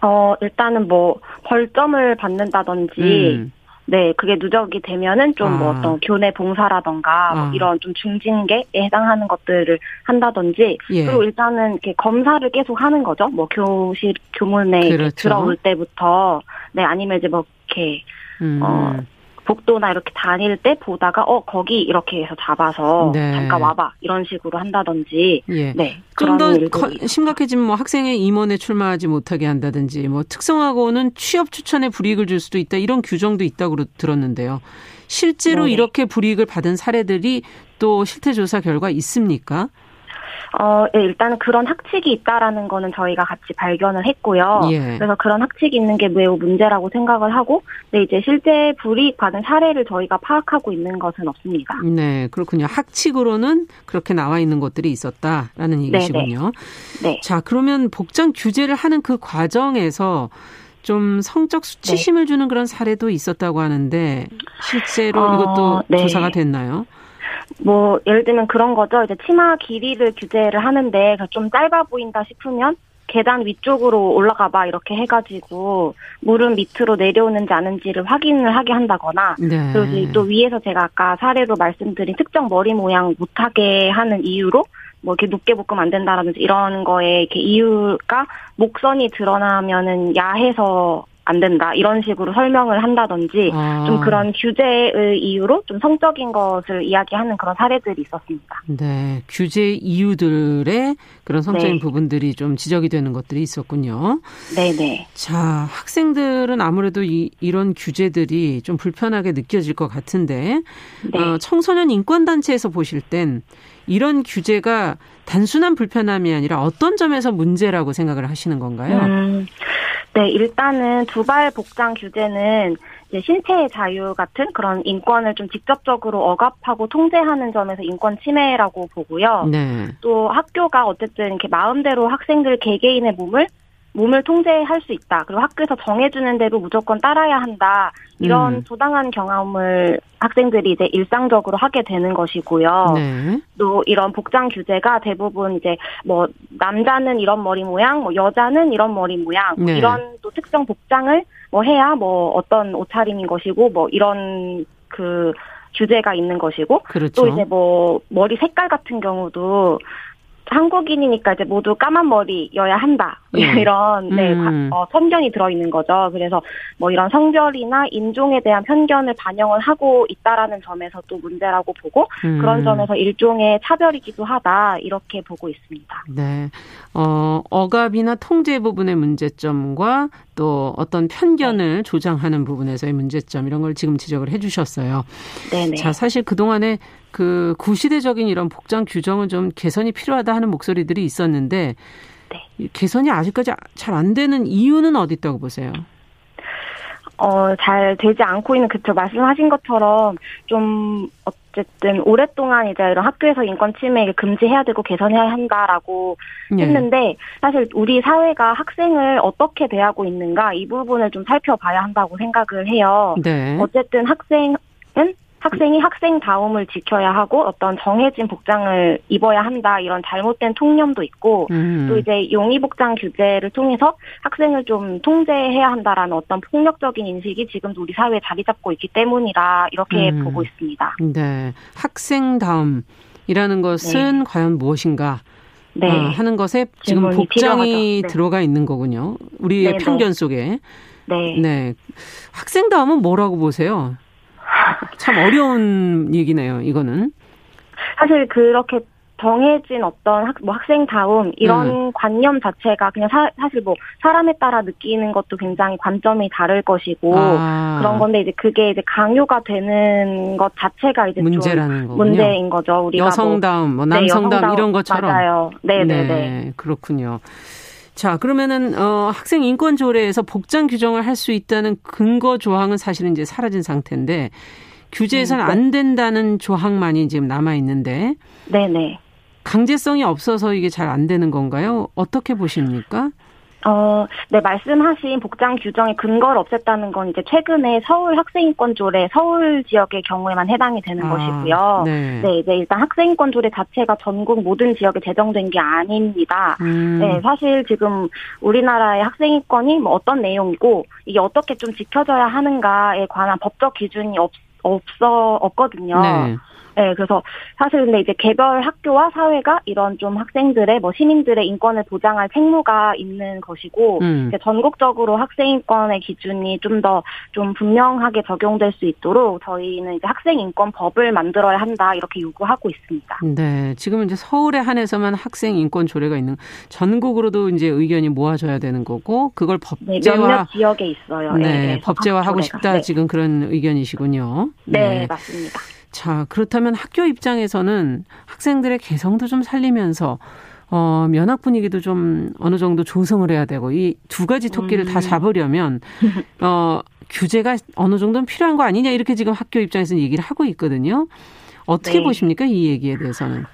어, 일단은 뭐 벌점을 받는다든지 음. 네, 그게 누적이 되면은 좀뭐 아. 어떤 교내 봉사라던가 뭐 아. 뭐 이런 좀 중징계에 해당하는 것들을 한다든지 예. 그리고 일단은 이렇게 검사를 계속 하는 거죠. 뭐 교실 교문에 그렇죠. 들어올 때부터 네 아니면 이제 뭐 이렇게 음. 어 복도나 이렇게 다닐 때 보다가 어 거기 이렇게 해서 잡아서 네. 잠깐 와봐 이런 식으로 한다든지 예. 네 좀더 심각해지면 뭐 학생의 임원에 출마하지 못하게 한다든지 뭐 특성하고는 취업 추천에 불이익을 줄 수도 있다 이런 규정도 있다고 들었는데요 실제로 네. 이렇게 불이익을 받은 사례들이 또 실태 조사 결과 있습니까? 어, 예, 일단은 그런 학칙이 있다라는 거는 저희가 같이 발견을 했고요. 예. 그래서 그런 학칙이 있는 게 매우 문제라고 생각을 하고, 네, 이제 실제 불이익 받은 사례를 저희가 파악하고 있는 것은 없습니다. 네, 그렇군요. 학칙으로는 그렇게 나와 있는 것들이 있었다라는 네, 얘기시군요. 네. 네. 자, 그러면 복장 규제를 하는 그 과정에서 좀 성적 수치심을 네. 주는 그런 사례도 있었다고 하는데 실제로 어, 이것도 네. 조사가 됐나요? 뭐 예를 들면 그런 거죠. 이제 치마 길이를 규제를 하는데 좀 짧아 보인다 싶으면 계단 위쪽으로 올라가 봐 이렇게 해가지고 무릎 밑으로 내려오는지 아닌지를 확인을 하게 한다거나 네. 그리고 또 위에서 제가 아까 사례로 말씀드린 특정 머리 모양 못하게 하는 이유로 뭐 이렇게 높게 묶으면 안 된다라든지 이런 거에 이렇게 이유가 목선이 드러나면은 야해서 안 된다 이런 식으로 설명을 한다든지 아. 좀 그런 규제의 이유로 좀 성적인 것을 이야기하는 그런 사례들이 있었습니다. 네, 규제 이유들의 그런 성적인 네. 부분들이 좀 지적이 되는 것들이 있었군요. 네, 네. 자, 학생들은 아무래도 이, 이런 규제들이 좀 불편하게 느껴질 것 같은데 네. 어, 청소년 인권 단체에서 보실 땐 이런 규제가 단순한 불편함이 아니라 어떤 점에서 문제라고 생각을 하시는 건가요? 음. 네, 일단은 두발 복장 규제는 신체의 자유 같은 그런 인권을 좀 직접적으로 억압하고 통제하는 점에서 인권 침해라고 보고요. 네. 또 학교가 어쨌든 이렇게 마음대로 학생들 개개인의 몸을 몸을 통제할 수 있다. 그리고 학교에서 정해주는 대로 무조건 따라야 한다. 이런 음. 부당한 경험을 학생들이 이제 일상적으로 하게 되는 것이고요. 네. 또 이런 복장 규제가 대부분 이제 뭐 남자는 이런 머리 모양, 뭐 여자는 이런 머리 모양, 뭐 네. 이런 또 특정 복장을 뭐 해야 뭐 어떤 옷차림인 것이고 뭐 이런 그 규제가 있는 것이고 그렇죠. 또 이제 뭐 머리 색깔 같은 경우도 한국인이니까 이제 모두 까만 머리여야 한다. 네. 이런 네, 음. 어, 편견이 들어 있는 거죠. 그래서 뭐 이런 성별이나 인종에 대한 편견을 반영을 하고 있다라는 점에서 또 문제라고 보고 음. 그런 점에서 일종의 차별이기도 하다 이렇게 보고 있습니다. 네. 어, 억압이나 통제 부분의 문제점과 또 어떤 편견을 네. 조장하는 부분에서의 문제점 이런 걸 지금 지적을 해 주셨어요. 네 자, 사실 그 동안에 그 구시대적인 이런 복장 규정은 좀 개선이 필요하다 하는 목소리들이 있었는데 네. 개선이 아직까지 잘 안 되는 이유는 어디 있다고 보세요? 어, 잘 되지 않고 있는 그쵸 말씀하신 것처럼 좀 어쨌든 오랫동안 이제 이런 학교에서 인권 침해를 금지해야 되고 개선해야 한다라고 네. 했는데 사실 우리 사회가 학생을 어떻게 대하고 있는가 이 부분을 좀 살펴봐야 한다고 생각을 해요. 네. 어쨌든 학생 은 학생이 학생다움을 지켜야 하고 어떤 정해진 복장을 입어야 한다 이런 잘못된 통념도 있고 음. 또 이제 용의 복장 규제를 통해서 학생을 좀 통제해야 한다라는 어떤 폭력적인 인식이 지금도 우리 사회에 자리 잡고 있기 때문이라 이렇게 음. 보고 있습니다. 네, 학생다움이라는 것은 네. 과연 무엇인가? 네. 어, 하는 것에 지금 복장이 네. 들어가 있는 거군요. 우리의 네, 네. 편견 속에. 네. 네. 학생다움은 뭐라고 보세요? 참 어려운 얘기네요, 이거는. 사실 그렇게 정해진 어떤 학, 뭐 학생다움 이런 음. 관념 자체가 그냥 사, 사실 뭐 사람에 따라 느끼는 것도 굉장히 관점이 다를 것이고 아. 그런 건데 이제 그게 이제 강요가 되는 것 자체가 이제 문제라는 좀 문제인 거죠. 우리가 뭐 여성다움, 뭐, 뭐 남성다움 네, 여성다움, 이런 것처럼 맞아요. 네, 네, 네. 그렇군요. 자, 그러면은 어 학생 인권 조례에서 복장 규정을 할 수 있다는 근거 조항은 사실은 이제 사라진 상태인데 규제에서는. 안 된다는 조항만이 지금 남아 있는데 네, 네. 강제성이 없어서 이게 잘 안 되는 건가요? 어떻게 보십니까? 어, 네, 말씀하신 복장 규정의 근거를 없앴다는 건 이제 최근에 서울 학생인권 조례 서울 지역의 경우에만 해당이 되는 아, 것이고요. 네. 네. 이제 일단 학생인권 조례 자체가 전국 모든 지역에 제정된 게 아닙니다. 음. 네, 사실 지금 우리나라의 학생인권이 뭐 어떤 내용이고 이게 어떻게 좀 지켜져야 하는가에 관한 법적 기준이 없, 없어, 없거든요. 네. 네, 그래서 사실 근데 이제 개별 학교와 사회가 이런 좀 학생들의 뭐 시민들의 인권을 보장할 책무가 있는 것이고 음. 전국적으로 학생 인권의 기준이 좀 더좀 좀 분명하게 적용될 수 있도록 저희는 이제 학생 인권 법을 만들어야 한다 이렇게 요구하고 있습니다. 네, 지금은 이제 서울에 한해서만 학생 인권 조례가 있는 전국으로도 이제 의견이 모아져야 되는 거고 그걸 네, 법제화 네, 지역에 있어요. 네, 네 법제화하고 싶다 네. 지금 그런 의견이시군요. 네, 네 맞습니다. 자, 그렇다면 학교 입장에서는 학생들의 개성도 좀 살리면서 어, 면학 분위기도 좀 어느 정도 조성을 해야 되고 이 두 가지 토끼를 음. 다 잡으려면 어, 규제가 어느 정도는 필요한 거 아니냐 이렇게 지금 학교 입장에서는 얘기를 하고 있거든요. 어떻게 네. 보십니까? 이 얘기에 대해서는.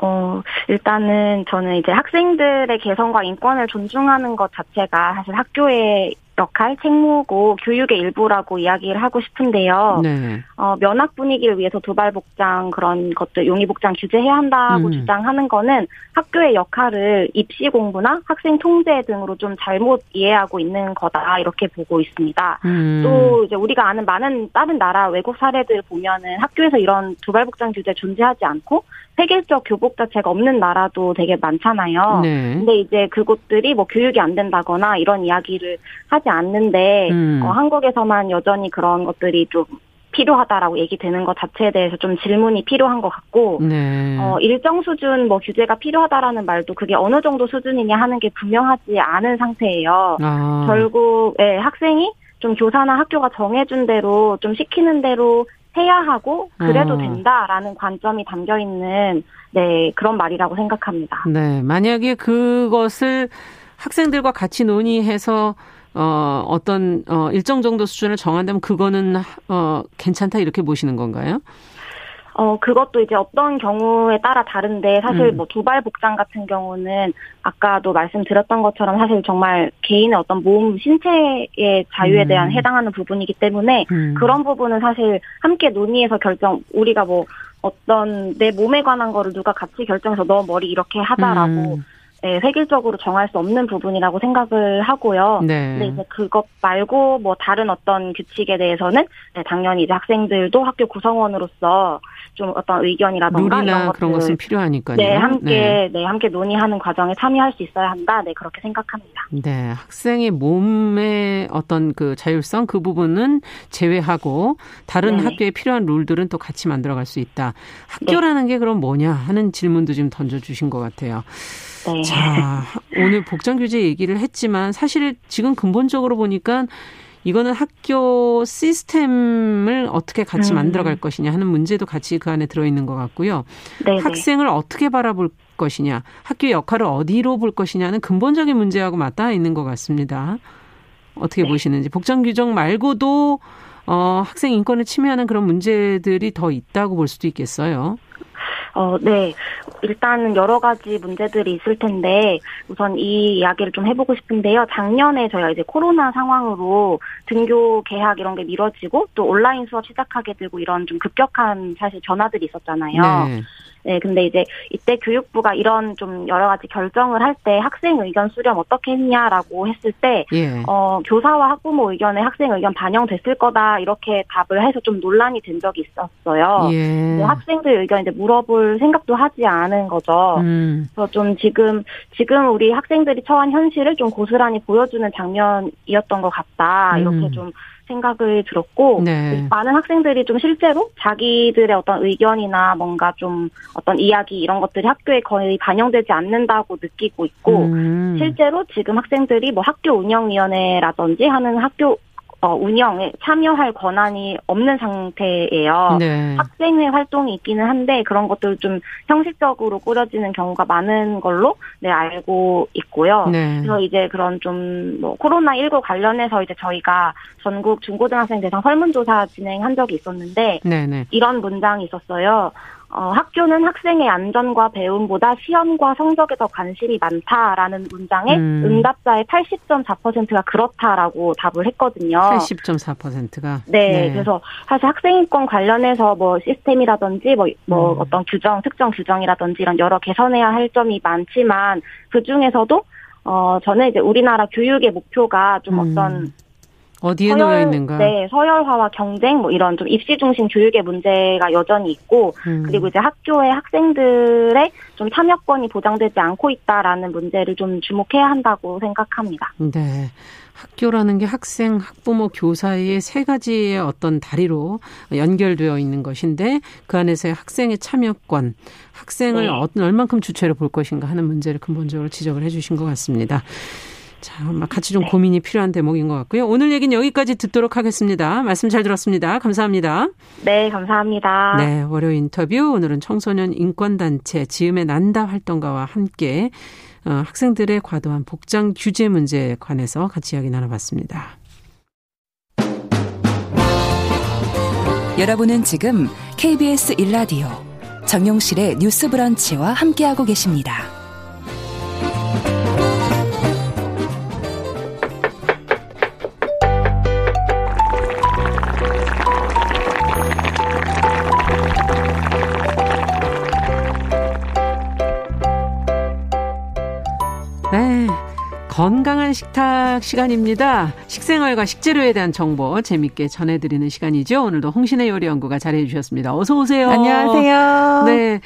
어, 일단은 저는 이제 학생들의 개성과 인권을 존중하는 것 자체가 사실 학교의 역할, 책무고 교육의 일부라고 이야기를 하고 싶은데요. 네. 어, 면학 분위기를 위해서 도발 복장 그런 것들 용의 복장 규제해야 한다고 음. 주장하는 거는 학교의 역할을 입시 공부나 학생 통제 등으로 좀 잘못 이해하고 있는 거다 이렇게 보고 있습니다. 음. 또 이제 우리가 아는 많은 다른 나라 외국 사례들 보면은 학교에서 이런 도발 복장 규제 존재하지 않고 획일적 교복 자체가 없는 나라도 되게 많잖아요. 네. 근데 이제 그곳들이 뭐 교육이 안 된다거나 이런 이야기를 하지 않는데 음. 어, 한국에서만 여전히 그런 것들이 좀 필요하다라고 얘기되는 것 자체에 대해서 좀 질문이 필요한 것 같고 네. 어, 일정 수준 뭐 규제가 필요하다라는 말도 그게 어느 정도 수준이냐 하는 게 분명하지 않은 상태예요. 아. 결국 예, 학생이 좀 교사나 학교가 정해준 대로 좀 시키는 대로 해야 하고 그래도 어. 된다라는 관점이 담겨 있는 네 그런 말이라고 생각합니다. 네, 만약에 그것을 학생들과 같이 논의해서 어 어떤 어 일정 정도 수준을 정한다면 그거는 어 괜찮다 이렇게 보시는 건가요? 어, 그것도 이제 어떤 경우에 따라 다른데 사실 음. 뭐 두발 복장 같은 경우는 아까도 말씀드렸던 것처럼 사실 정말 개인의 어떤 몸 신체의 자유에 음. 대한 해당하는 부분이기 때문에 음. 그런 부분은 사실 함께 논의해서 결정 우리가 뭐 어떤 내 몸에 관한 거를 누가 같이 결정해서 너 머리 이렇게 하자라고 음. 네, 획일적으로 정할 수 없는 부분이라고 생각을 하고요. 네. 근데 이제 그것 말고 뭐 다른 어떤 규칙에 대해서는 네, 당연히 이제 학생들도 학교 구성원으로서 좀 어떤 의견이라던가 이런 그런 것은 필요하니까요. 네, 함께 네. 네. 함께 논의하는 과정에 참여할 수 있어야 한다. 네, 그렇게 생각합니다. 네, 학생의 몸의 어떤 그 자율성 그 부분은 제외하고 다른 네 학교에 필요한 룰들은 또 같이 만들어 갈 수 있다. 학교라는 네. 게 그럼 뭐냐 하는 질문도 좀 던져 주신 것 같아요. 네. 자, 오늘 복장 규제 얘기를 했지만 사실 지금 근본적으로 보니까 이거는 학교 시스템을 어떻게 같이 음. 만들어갈 것이냐 하는 문제도 같이 그 안에 들어있는 것 같고요. 네네. 학생을 어떻게 바라볼 것이냐, 학교 역할을 어디로 볼 것이냐는 근본적인 문제하고 맞닿아 있는 것 같습니다. 어떻게 네. 보시는지 복장 규정 말고도 어, 학생 인권을 침해하는 그런 문제들이 더 있다고 볼 수도 있겠어요. 어, 네. 일단은 여러 가지 문제들이 있을 텐데 우선 이 이야기를 좀 해보고 싶은데요. 작년에 저희가 이제 코로나 상황으로 등교 개학 이런 게 미뤄지고 또 온라인 수업 시작하게 되고 이런 좀 급격한 사실 변화들이 있었잖아요. 네. 네, 근데 이제 이때 교육부가 이런 좀 여러 가지 결정을 할 때 학생 의견 수렴 어떻게 했냐라고 했을 때, 예. 어, 교사와 학부모 의견에 학생 의견 반영됐을 거다 이렇게 답을 해서 좀 논란이 된 적이 있었어요. 예. 학생들 의견 이제 물어볼 생각도 하지 않은 거죠. 음. 그래서 좀 지금 지금 우리 학생들이 처한 현실을 좀 고스란히 보여주는 장면이었던 것 같다 이렇게 음. 좀 생각을 들었고 네. 많은 학생들이 좀 실제로 자기들의 어떤 의견이나 뭔가 좀 어떤 이야기 이런 것들이 학교에 거의 반영되지 않는다고 느끼고 있고 음. 실제로 지금 학생들이 뭐 학교 운영위원회라든지 하는 학교 어, 운영에 참여할 권한이 없는 상태예요. 네. 학생회 활동이 있기는 한데 그런 것들 좀 형식적으로 꾸려지는 경우가 많은 걸로 네 알고 있고요. 네. 그래서 이제 그런 좀 뭐 코로나 19 관련해서 이제 저희가 전국 중고등학생 대상 설문조사 진행한 적이 있었는데 네, 네. 이런 문장이 있었어요. 어, 학교는 학생의 안전과 배움보다 시험과 성적에 더 관심이 많다라는 문장에 음. 응답자의 80.4%가 그렇다라고 답을 했거든요. 80.4%가? 네, 네, 그래서 사실 학생인권 관련해서 뭐 시스템이라든지 뭐, 뭐 음. 어떤 규정, 특정 규정이라든지 이런 여러 개선해야 할 점이 많지만 그 중에서도 어, 저는 이제 우리나라 교육의 목표가 좀 음. 어떤 어디에 서열, 놓여 있는가? 네, 서열화와 경쟁 뭐 이런 좀 입시 중심 교육의 문제가 여전히 있고 음. 그리고 이제 학교의 학생들의 좀 참여권이 보장되지 않고 있다라는 문제를 좀 주목해야 한다고 생각합니다. 네. 학교라는 게 학생, 학부모, 교사의 세 가지의 어떤 다리로 연결되어 있는 것인데 그 안에서의 학생의 참여권, 학생을 네. 얼만큼 주체로 볼 것인가 하는 문제를 근본적으로 지적을 해 주신 것 같습니다. 자, 같이 좀 네. 고민이 필요한 대목인 것 같고요. 오늘 얘기는 여기까지 듣도록 하겠습니다. 말씀 잘 들었습니다. 감사합니다. 네, 감사합니다. 네, 월요 인터뷰 오늘은 청소년 인권단체 지음의 난다 활동가와 함께 어, 학생들의 과도한 복장 규제 문제에 관해서 같이 이야기 나눠봤습니다. 여러분은 지금 KBS 일라디오 정용실의 뉴스 브런치와 함께하고 계십니다. 건강한 식탁 시간입니다. 식생활과 식재료에 대한 정보 재밌게 전해드리는 시간이죠. 오늘도 홍신의 요리 연구가 잘해 주셨습니다. 어서 오세요. 안녕하세요. 네.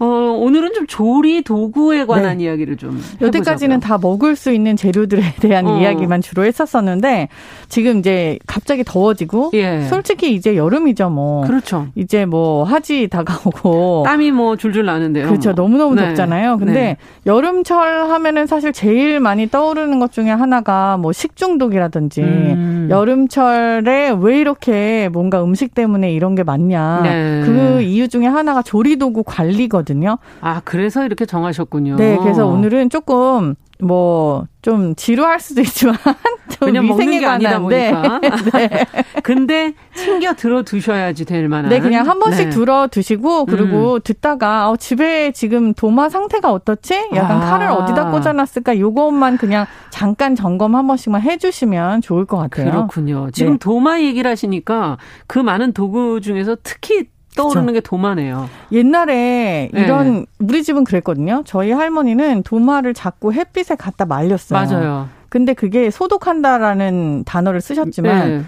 어, 오늘은 좀 조리 도구에 관한 네. 이야기를 좀 해보자고요. 여태까지는 다 먹을 수 있는 재료들에 대한 어. 이야기만 주로 했었었는데 지금 이제 갑자기 더워지고 예. 솔직히 이제 여름이죠 뭐. 그렇죠. 이제 뭐 하지 다가오고 땀이 뭐 줄줄 나는데요. 그렇죠. 뭐. 너무 너무 네. 덥잖아요. 근데 네. 여름철 하면은 사실 제일 많이 떠오르는 것 중에 하나가 뭐 식중독이라든지 음. 여름철에 왜 이렇게 뭔가 음식 때문에 이런 게 많냐. 네. 그 이유 중에 하나가 조리 도구 관리거든요. 있거든요. 아, 그래서 이렇게 정하셨군요. 네, 그래서 오늘은 조금 뭐 좀 지루할 수도 있지만 좀 위생에 관한데 네. 근데 챙겨 들어 두셔야지 될 만한. 네, 그냥 한 번씩 네. 들어 두시고 그리고 음. 듣다가 어, 집에 지금 도마 상태가 어떻지? 약간 아. 칼을 어디다 꽂아놨을까? 요것만 그냥 잠깐 점검 한 번씩만 해주시면 좋을 것 같아요. 그렇군요. 지금 네. 도마 얘기를 하시니까 그 많은 도구 중에서 특히 떠오르는 그쵸. 게 도마네요. 옛날에 네. 이런 우리 집은 그랬거든요. 저희 할머니는 도마를 자꾸 햇빛에 갖다 말렸어요. 맞아요. 근데 그게 소독한다라는 단어를 쓰셨지만 네.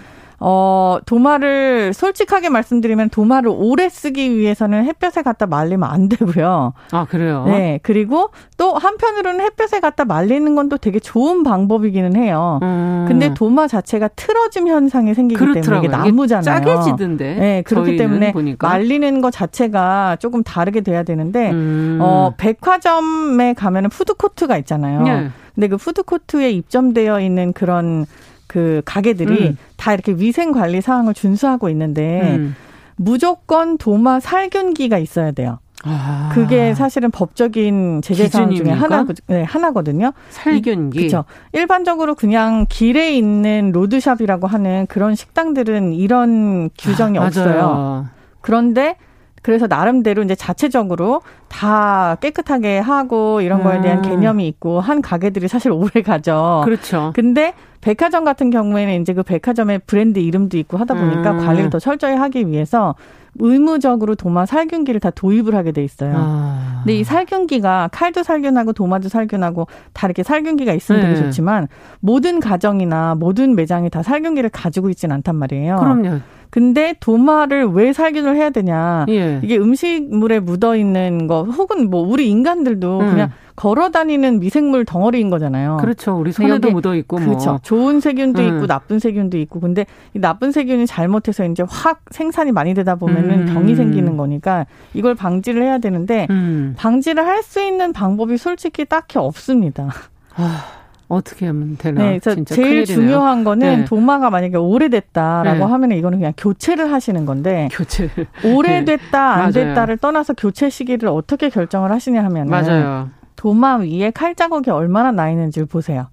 어, 도마를 솔직하게 말씀드리면 도마를 오래 쓰기 위해서는 햇볕에 갖다 말리면 안 되고요. 아, 그래요? 네. 그리고 또 한편으로는 햇볕에 갖다 말리는 건 또 되게 좋은 방법이기는 해요. 음. 근데 도마 자체가 틀어짐 현상이 생기기 그렇더라고요. 때문에 이게 나무잖아요. 짜게 지던데. 네. 그렇기 때문에 보니까. 말리는 것 자체가 조금 다르게 돼야 되는데 음. 어, 백화점에 가면은 푸드코트가 있잖아요. 네. 근데 그 푸드코트에 입점되어 있는 그런 그 가게들이 음. 다 이렇게 위생 관리 사항을 준수하고 있는데 음. 무조건 도마 살균기가 있어야 돼요. 아. 그게 사실은 법적인 제재 사항 중에 하나 네, 하나거든요. 살균기. 그렇죠. 일반적으로 그냥 길에 있는 로드샵이라고 하는 그런 식당들은 이런 규정이 아, 없어요. 그런데 그래서 나름대로 이제 자체적으로 다 깨끗하게 하고 이런 거에 대한 음. 개념이 있고 한 가게들이 사실 오래 가죠. 그렇죠. 근데 백화점 같은 경우에는 이제 그 백화점의 브랜드 이름도 있고 하다 보니까 음. 관리를 더 철저히 하기 위해서 의무적으로 도마 살균기를 다 도입을 하게 돼 있어요. 아. 근데 이 살균기가 칼도 살균하고 도마도 살균하고 다 이렇게 살균기가 있으면 네. 되게 좋지만 모든 가정이나 모든 매장이 다 살균기를 가지고 있지는 않단 말이에요. 그럼요. 근데 도마를 왜 살균을 해야 되냐? 예. 이게 음식물에 묻어 있는 거 혹은 뭐 우리 인간들도 음. 그냥 걸어 다니는 미생물 덩어리인 거잖아요. 그렇죠. 우리 손에도 묻어 있고 뭐. 그렇죠. 좋은 세균도 음. 있고 나쁜 세균도 있고 근데 이 나쁜 세균이 잘못해서 이제 확 생산이 많이 되다 보면은 음. 병이 생기는 거니까 이걸 방지를 해야 되는데 음. 방지를 할 수 있는 방법이 솔직히 딱히 없습니다. 아. 어떻게 하면 되나? 네, 그래서 제일. 중요한 거는 네. 도마가 만약에 오래됐다라고 네. 하면 이거는 그냥 교체를 하시는 건데 교체 오래됐다 안 됐다를 떠나서 교체 시기를 어떻게 결정을 하시냐 하면 맞아요. 도마 위에 칼 자국이 얼마나 나 있는지를 보세요.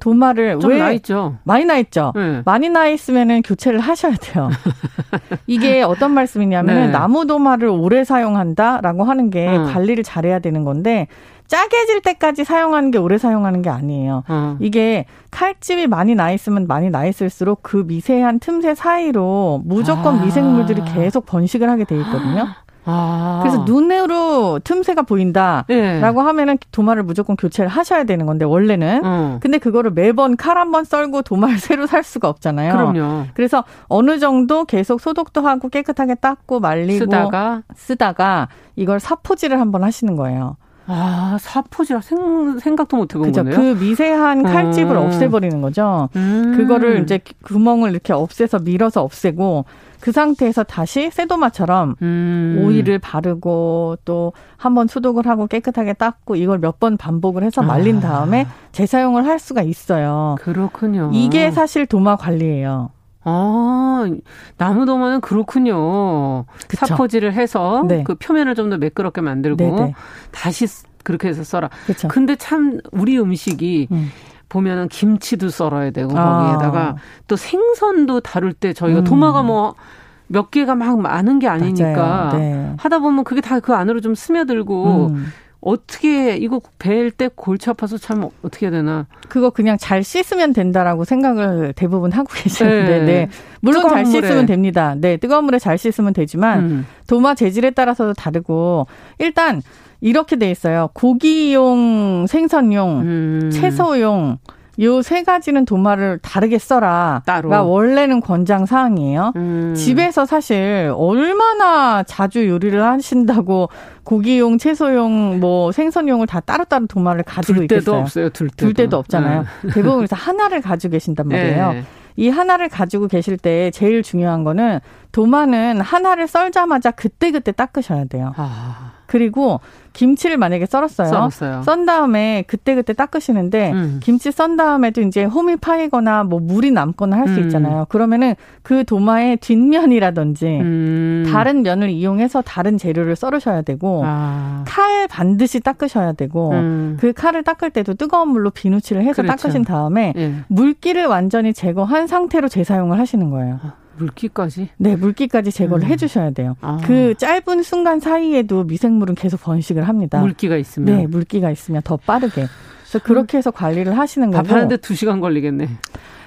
도마를 왜나 있죠. 많이 나 있죠. 네. 많이 나 있으면은 교체를 하셔야 돼요. 이게 어떤 말씀이냐면은 네. 나무 도마를 오래 사용한다라고 하는 게 음. 관리를 잘해야 되는 건데 짜게 질 때까지 사용하는 게 오래 사용하는 게 아니에요. 어. 이게 칼집이 많이 나 있으면 많이 나 있을수록 그 미세한 틈새 사이로 무조건 아. 미생물들이 계속 번식을 하게 돼 있거든요. 아. 그래서 눈으로 틈새가 보인다라고 네. 하면은 도마를 무조건 교체를 하셔야 되는 건데 원래는 어. 근데 그거를 매번 칼 한 번 썰고 도마를 새로 살 수가 없잖아요. 그럼요. 그래서 어느 정도 계속 소독도 하고 깨끗하게 닦고 말리고 쓰다가 쓰다가 이걸 사포질을 한번 하시는 거예요. 아, 사포지라 생, 생각도 못 해본 그죠. 거네요. 그 미세한 칼집을 음. 없애버리는 거죠. 음. 그거를 이제 구멍을 이렇게 없애서 밀어서 없애고 그 상태에서 다시 세도마처럼 음. 오일을 바르고 또 한 번 소독을 하고 깨끗하게 닦고 이걸 몇 번 반복을 해서 말린 아. 다음에 재사용을 할 수가 있어요. 그렇군요. 이게 사실 도마 관리예요. 아, 나무 도마는 그렇군요. 그쵸. 사포질을 해서 네. 그 표면을 좀 더 매끄럽게 만들고 네네. 네. 다시 그렇게 해서 썰어. 그쵸. 근데 참 우리 음식이 음. 보면은 김치도 썰어야 되고 아. 거기에다가 또 생선도 다룰 때 저희가 음. 도마가 뭐몇 개가 막 많은 게 아니니까 네. 하다 보면 그게 다 그 안으로 좀 스며들고 음. 어떻게 이거 벨 때 골치 아파서 참 어떻게 해야 되나? 그거 그냥 잘 씻으면 된다라고 생각을 대부분 하고 계시는데, 네. 네. 물론 잘 물에. 씻으면 됩니다. 네, 뜨거운 물에 잘 씻으면 되지만 음. 도마 재질에 따라서도 다르고 일단 이렇게 돼 있어요. 고기용, 생선용, 음. 채소용. 요 세 가지는 도마를 다르게 써라. 따로. 원래는 권장 사항이에요. 음. 집에서 사실 얼마나 자주 요리를 하신다고 고기용, 채소용, 뭐 생선용을 다 따로따로 도마를 가지고 둘 때도 있겠어요. 없어요. 둘 때도. 둘 때도 없잖아요. 네. 대부분 그래서 하나를 가지고 계신단 말이에요. 네. 이 하나를 가지고 계실 때 제일 중요한 거는 도마는 하나를 썰자마자 그때그때 닦으셔야 돼요. 아. 그리고 김치를 만약에 썰었어요. 썰었어요. 썬 다음에 그때그때 닦으시는데 음. 김치 썬 다음에도 이제 홈이 파이거나 뭐 물이 남거나 할수 음. 있잖아요. 그러면은 그 도마의 뒷면이라든지 음. 다른 면을 이용해서 다른 재료를 썰으셔야 되고 아. 칼 반드시 닦으셔야 되고 음. 그 칼을 닦을 때도 뜨거운 물로 비누칠을 해서 그렇죠. 닦으신 다음에 예. 물기를 완전히 제거한 상태로 재사용을 하시는 거예요. 아. 물기까지? 네, 물기까지 제거를 음. 해주셔야 돼요. 아. 그 짧은 순간 사이에도 미생물은 계속 번식을 합니다. 물기가 있으면? 네, 물기가 있으면 더 빠르게. 그래서 그렇게 해서 관리를 하시는 거고. 밥하는데 두 시간 걸리겠네.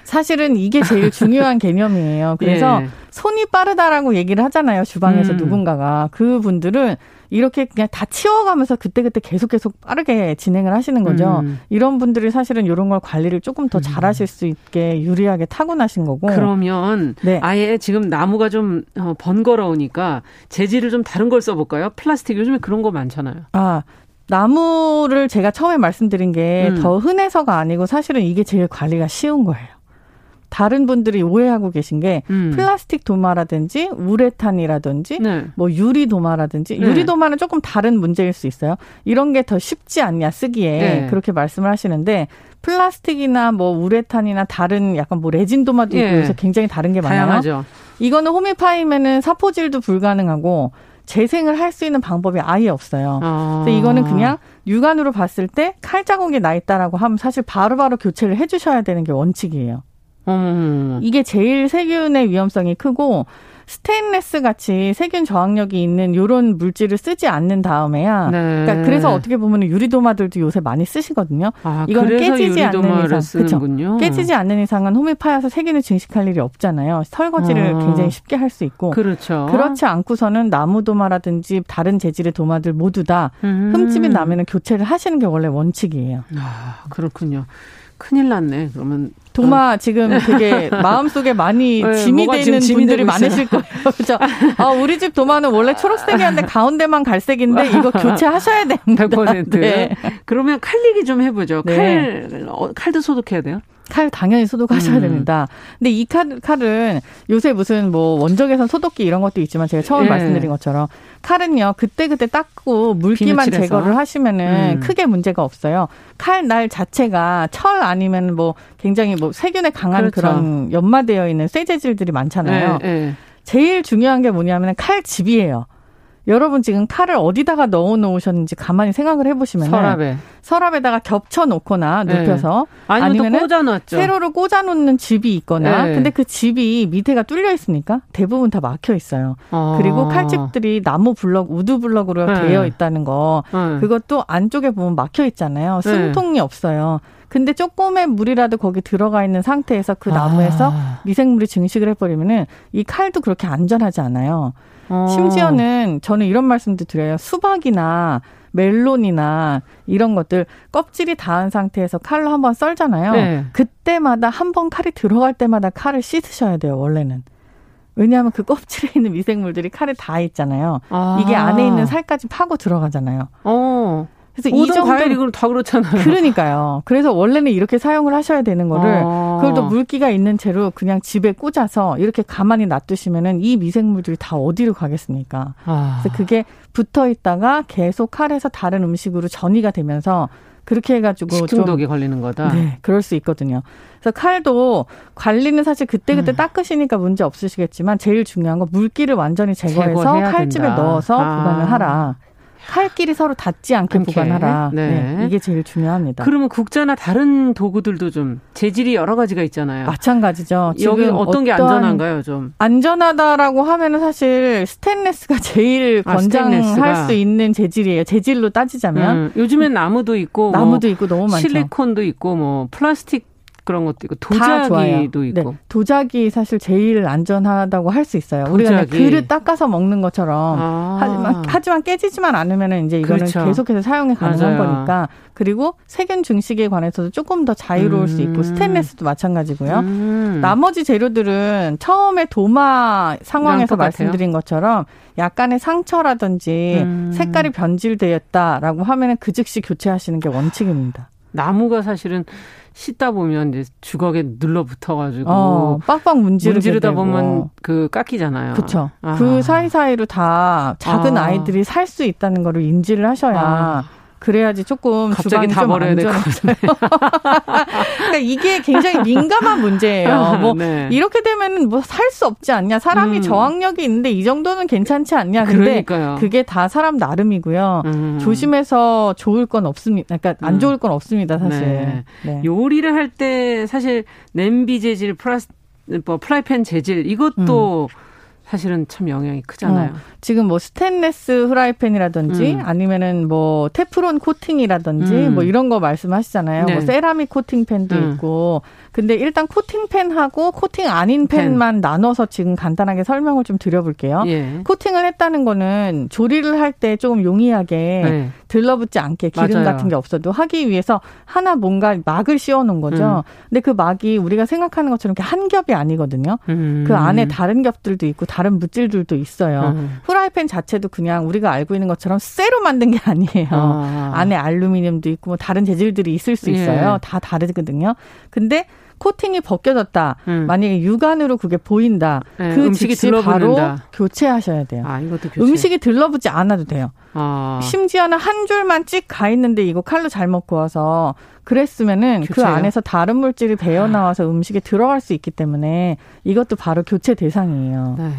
사실은 이게 제일 중요한 개념이에요. 그래서 예. 손이 빠르다라고 얘기를 하잖아요. 주방에서 음. 누군가가. 그 분들은 이렇게 그냥 다 치워가면서 그때그때 계속 계속 빠르게 진행을 하시는 거죠. 음. 이런 분들이 사실은 이런 걸 관리를 조금 더 음. 잘하실 수 있게 유리하게 타고나신 거고. 그러면 네. 아예 지금 나무가 좀 어, 번거로우니까 재질을 좀 다른 걸 써볼까요? 플라스틱 요즘에 그런 거 많잖아요. 아 나무를 제가 처음에 말씀드린 게더 음. 흔해서가 아니고 사실은 이게 제일 관리가 쉬운 거예요. 다른 분들이 오해하고 계신 게 음. 플라스틱 도마라든지 우레탄이라든지 네. 뭐 유리 도마라든지 네. 유리 도마는 조금 다른 문제일 수 있어요. 이런 게 더 쉽지 않냐 쓰기에 네. 그렇게 말씀을 하시는데 플라스틱이나 뭐 우레탄이나 다른 약간 뭐 레진 도마도 있고 그래서 예. 굉장히 다른 게 많아요. 다양하죠. 이거는 홈이파이면은 사포질도 불가능하고 재생을 할 수 있는 방법이 아예 없어요. 아. 그래서 이거는 그냥 육안으로 봤을 때 칼 자국이 나 있다라고 하면 사실 바로바로 바로 교체를 해주셔야 되는 게 원칙이에요. 음. 이게 제일 세균의 위험성이 크고 스테인레스 같이 세균 저항력이 있는 요런 물질을 쓰지 않는 다음에야 네. 그러니까 그래서 어떻게 보면 유리도마들도 요새 많이 쓰시거든요. 아, 이건 깨지지 않는 이상 그렇죠. 깨지지 않는 이상은 홈이 파여서 세균을 증식할 일이 없잖아요. 설거지를 아. 굉장히 쉽게 할 수 있고 그렇죠. 그렇지 않고서는 나무 도마라든지 다른 재질의 도마들 모두 다 음. 흠집이 나면은 교체를 하시는 게 원래 원칙이에요. 아, 그렇군요. 큰일 났네. 그러면 도마 어. 지금 되게 마음속에 많이 네, 짐이 되는 분들이 많으실 거예요. 그렇죠. 아, 우리 집 도마는 원래 초록색이었는데 가운데만 갈색인데 이거 교체하셔야 됩니다. 100%. 네. 그러면 칼 얘기 좀 해보죠. 네. 칼, 어, 칼도 소독해야 돼요? 칼 당연히 소독하셔야 음. 됩니다. 근데 이 칼, 칼은 요새 무슨 뭐 원적외선 소독기 이런 것도 있지만 제가 처음 예. 말씀드린 것처럼 칼은요 그때그때 닦고 물기만 제거를 하시면은 음. 크게 문제가 없어요. 칼 날 자체가 철 아니면 뭐 굉장히 뭐 세균에 강한 그렇죠. 그런 연마되어 있는 쇠 재질들이 많잖아요. 예, 예. 제일 중요한 게 뭐냐면 칼집이에요. 여러분 지금 칼을 어디다가 넣어 놓으셨는지 가만히 생각을 해보시면 서랍에 서랍에다가 겹쳐 놓거나 네. 눕혀서 네. 아니면 꽂아 놨죠. 세로로 꽂아 놓는 집이 있거나 네. 근데 그 집이 밑에가 뚫려 있으니까 대부분 다 막혀 있어요. 아. 그리고 칼집들이 나무 블럭, wood block으로 네. 되어 있다는 거 네. 그것도 안쪽에 보면 막혀 있잖아요. 네. 숨통이 없어요. 근데 조금의 물이라도 거기 들어가 있는 상태에서 그 나무에서 아. 미생물이 증식을 해버리면은 이 칼도 그렇게 안전하지 않아요. 어. 심지어는 저는 이런 말씀도 드려요. 수박이나 멜론이나 이런 것들 껍질이 닿은 상태에서 칼로 한번 썰잖아요. 네. 그때마다 한 번 칼이 들어갈 때마다 칼을 씻으셔야 돼요, 원래는. 왜냐하면 그 껍질에 있는 미생물들이 칼에 닿아 있잖아요. 아. 이게 안에 있는 살까지 파고 들어가잖아요. 어. 그래서 이 정도 과일이 그럼 다 그렇잖아요. 그러니까요. 그래서 원래는 이렇게 사용을 하셔야 되는 거를 아. 그걸 또 물기가 있는 채로 그냥 집에 꽂아서 이렇게 가만히 놔두시면은 이 미생물들이 다 어디로 가겠습니까? 아. 그래서 그게 붙어 있다가 계속 칼에서 다른 음식으로 전이가 되면서 그렇게 해가지고 식중독이 걸리는 거다. 네, 그럴 수 있거든요. 그래서 칼도 관리는 사실 그때 그때 음. 닦으시니까 문제 없으시겠지만 제일 중요한 건 물기를 완전히 제거해서 칼집에 된다. 넣어서 아. 보관을 하라. 칼길이 서로 닿지 않게, 않게. 보관하라. 네. 네. 이게 제일 중요합니다. 그러면 국자나 다른 도구들도 좀 재질이 여러 가지가 있잖아요. 마찬가지죠. 여기 어떤 게 안전한가요, 좀? 안전하다라고 하면은 사실 스테인레스가 제일 아, 권장할 수 있는 재질이에요. 재질로 따지자면. 음, 요즘엔 나무도 있고 나무도 뭐 있고 너무 많죠. 실리콘도 있고 뭐 플라스틱 그런 것도 있고 도자기도 있고 네. 도자기 사실 제일 안전하다고 할 수 있어요. 도자기. 우리가 그릇 닦아서 먹는 것처럼 아. 하지만 하지만 깨지지만 않으면은 이제 이거는 그렇죠. 계속해서 사용이 가능한 맞아요. 거니까 그리고 세균 증식에 관해서도 조금 더 자유로울 음. 수 있고 음. 스테인레스도 마찬가지고요. 음. 나머지 재료들은 처음에 도마 상황에서 말씀드린 것처럼 약간의 상처라든지 음. 색깔이 변질되었다라고 하면은 그 즉시 교체하시는 게 원칙입니다. 나무가 사실은 씻다 보면 이제 주걱에 눌러붙어가지고 어, 빡빡 문지르다 보면 그 깎이잖아요. 그렇죠. 그 사이사이로 다 작은 아. 이들이 살 수 있다는 거를 인지를 하셔야 아. 그래야지 조금 갑자기 다 버려야 될것 같아요. 그러니까 이게 굉장히 민감한 문제예요. 아, 뭐 네. 이렇게 되면 뭐 살 수 없지 않냐? 사람이 음. 저항력이 있는데 이 정도는 괜찮지 않냐? 근데 그러니까요. 그게 다 사람 나름이고요. 음. 조심해서 좋을 건 없습니다. 그러니까 안 음. 좋을 건 없습니다, 사실. 네. 네. 요리를 할 때 사실 냄비 재질 플러스 뭐 프라이팬 재질 이것도 음. 사실은 참 영향이 크잖아요. 어, 지금 뭐 스테인레스 후라이팬이라든지 음. 아니면은 뭐 테프론 코팅이라든지 음. 뭐 이런 거 말씀하시잖아요. 네. 뭐 세라믹 코팅팬도 음. 있고. 근데 일단 코팅팬하고 코팅 아닌 팬만 팬. 나눠서 지금 간단하게 설명을 좀 드려볼게요. 예. 코팅을 했다는 거는 조리를 할 때 조금 용이하게 네. 들러붙지 않게 기름 맞아요. 같은 게 없어도 하기 위해서 하나 뭔가 막을 씌워놓은 거죠. 음. 근데 그 막이 우리가 생각하는 것처럼 이렇게 한 겹이 아니거든요. 음. 그 안에 다른 겹들도 있고 다른 물질들도 있어요. 음. 프라이팬 자체도 그냥 우리가 알고 있는 것처럼 쇠로 만든 게 아니에요. 아. 안에 알루미늄도 있고 뭐 다른 재질들이 있을 수 있어요. 예. 다 다르거든요. 근데 코팅이 벗겨졌다. 음. 만약에 육안으로 그게 보인다. 네, 그 음식이 들러붙는다. 바로 교체하셔야 돼요. 아, 이것도 교체. 음식이 들러붙지 않아도 돼요. 아. 심지어는 한 줄만 찍 가 있는데 이거 칼로 잘못 구워서 그랬으면은 그 교체요? 그 안에서 다른 물질이 배어 나와서 음식에 들어갈 수 있기 때문에 이것도 바로 교체 대상이에요. 네.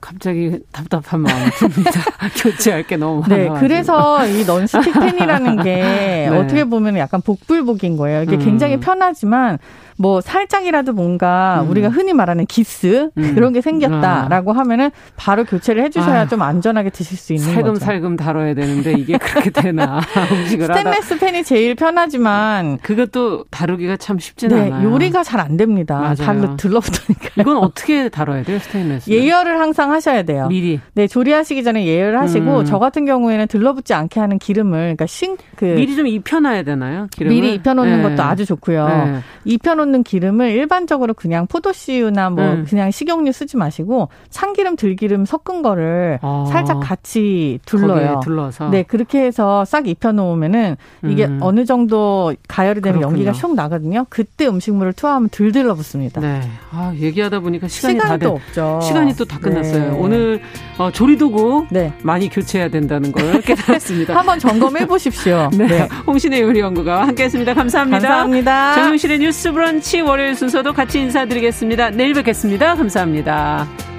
갑자기 답답한 마음이 듭니다. 교체할 게 너무 많아. 네, 그래서 이 넌스틱 팬이라는 게 네. 어떻게 보면 약간 복불복인 거예요. 이게 음. 굉장히 편하지만 뭐 살짝이라도 뭔가 음. 우리가 흔히 말하는 기스 음. 그런 게 생겼다라고 아. 하면은 바로 교체를 해주셔야 아유. 좀 안전하게 드실 수 있는 살금 거죠. 살금 다뤄야 되는데 이게 그렇게 되나 음식을 스테인레스. 팬이 제일 편하지만 그것도 다루기가 참 쉽지는 네, 않아요. 요리가 잘 안 됩니다. 바로 들러붙으니까. 이건 어떻게 다뤄야 돼요, 스테인레스? 예열을 항상 하셔야 돼요. 미리. 네, 조리하시기 전에 예열을 하시고 음. 저 같은 경우에는 들러붙지 않게 하는 기름을 그러니까 싱 그 미리 좀 입혀놔야 되나요? 기름을? 미리 입혀놓는 네. 것도 아주 좋고요. 네. 입혀놓는 넣는 기름을 일반적으로 그냥 포도씨유나 뭐 음. 그냥 식용유 쓰지 마시고 참기름, 들기름 섞은 거를 아. 살짝 같이 둘러요. 둘러서. 네, 그렇게 해서 싹 입혀 놓으면은 이게 음. 어느 정도 가열이 되면 그렇군요. 연기가 슉 나거든요. 그때 음식물을 투하하면 들 들러 붙습니다. 네. 아, 얘기하다 보니까 시간이 다 돼. 없죠. 시간이 또 다 끝났어요. 네. 오늘 어, 조리도구 네. 많이 교체해야 된다는 걸 깨달았습니다. 한번 점검해 보십시오. 네. 네. 홍신의 요리연구가 함께했습니다. 감사합니다. 감사합니다. 정용실의 뉴스 브런 치 월요일 순서도 같이 인사드리겠습니다. 내일 뵙겠습니다. 감사합니다.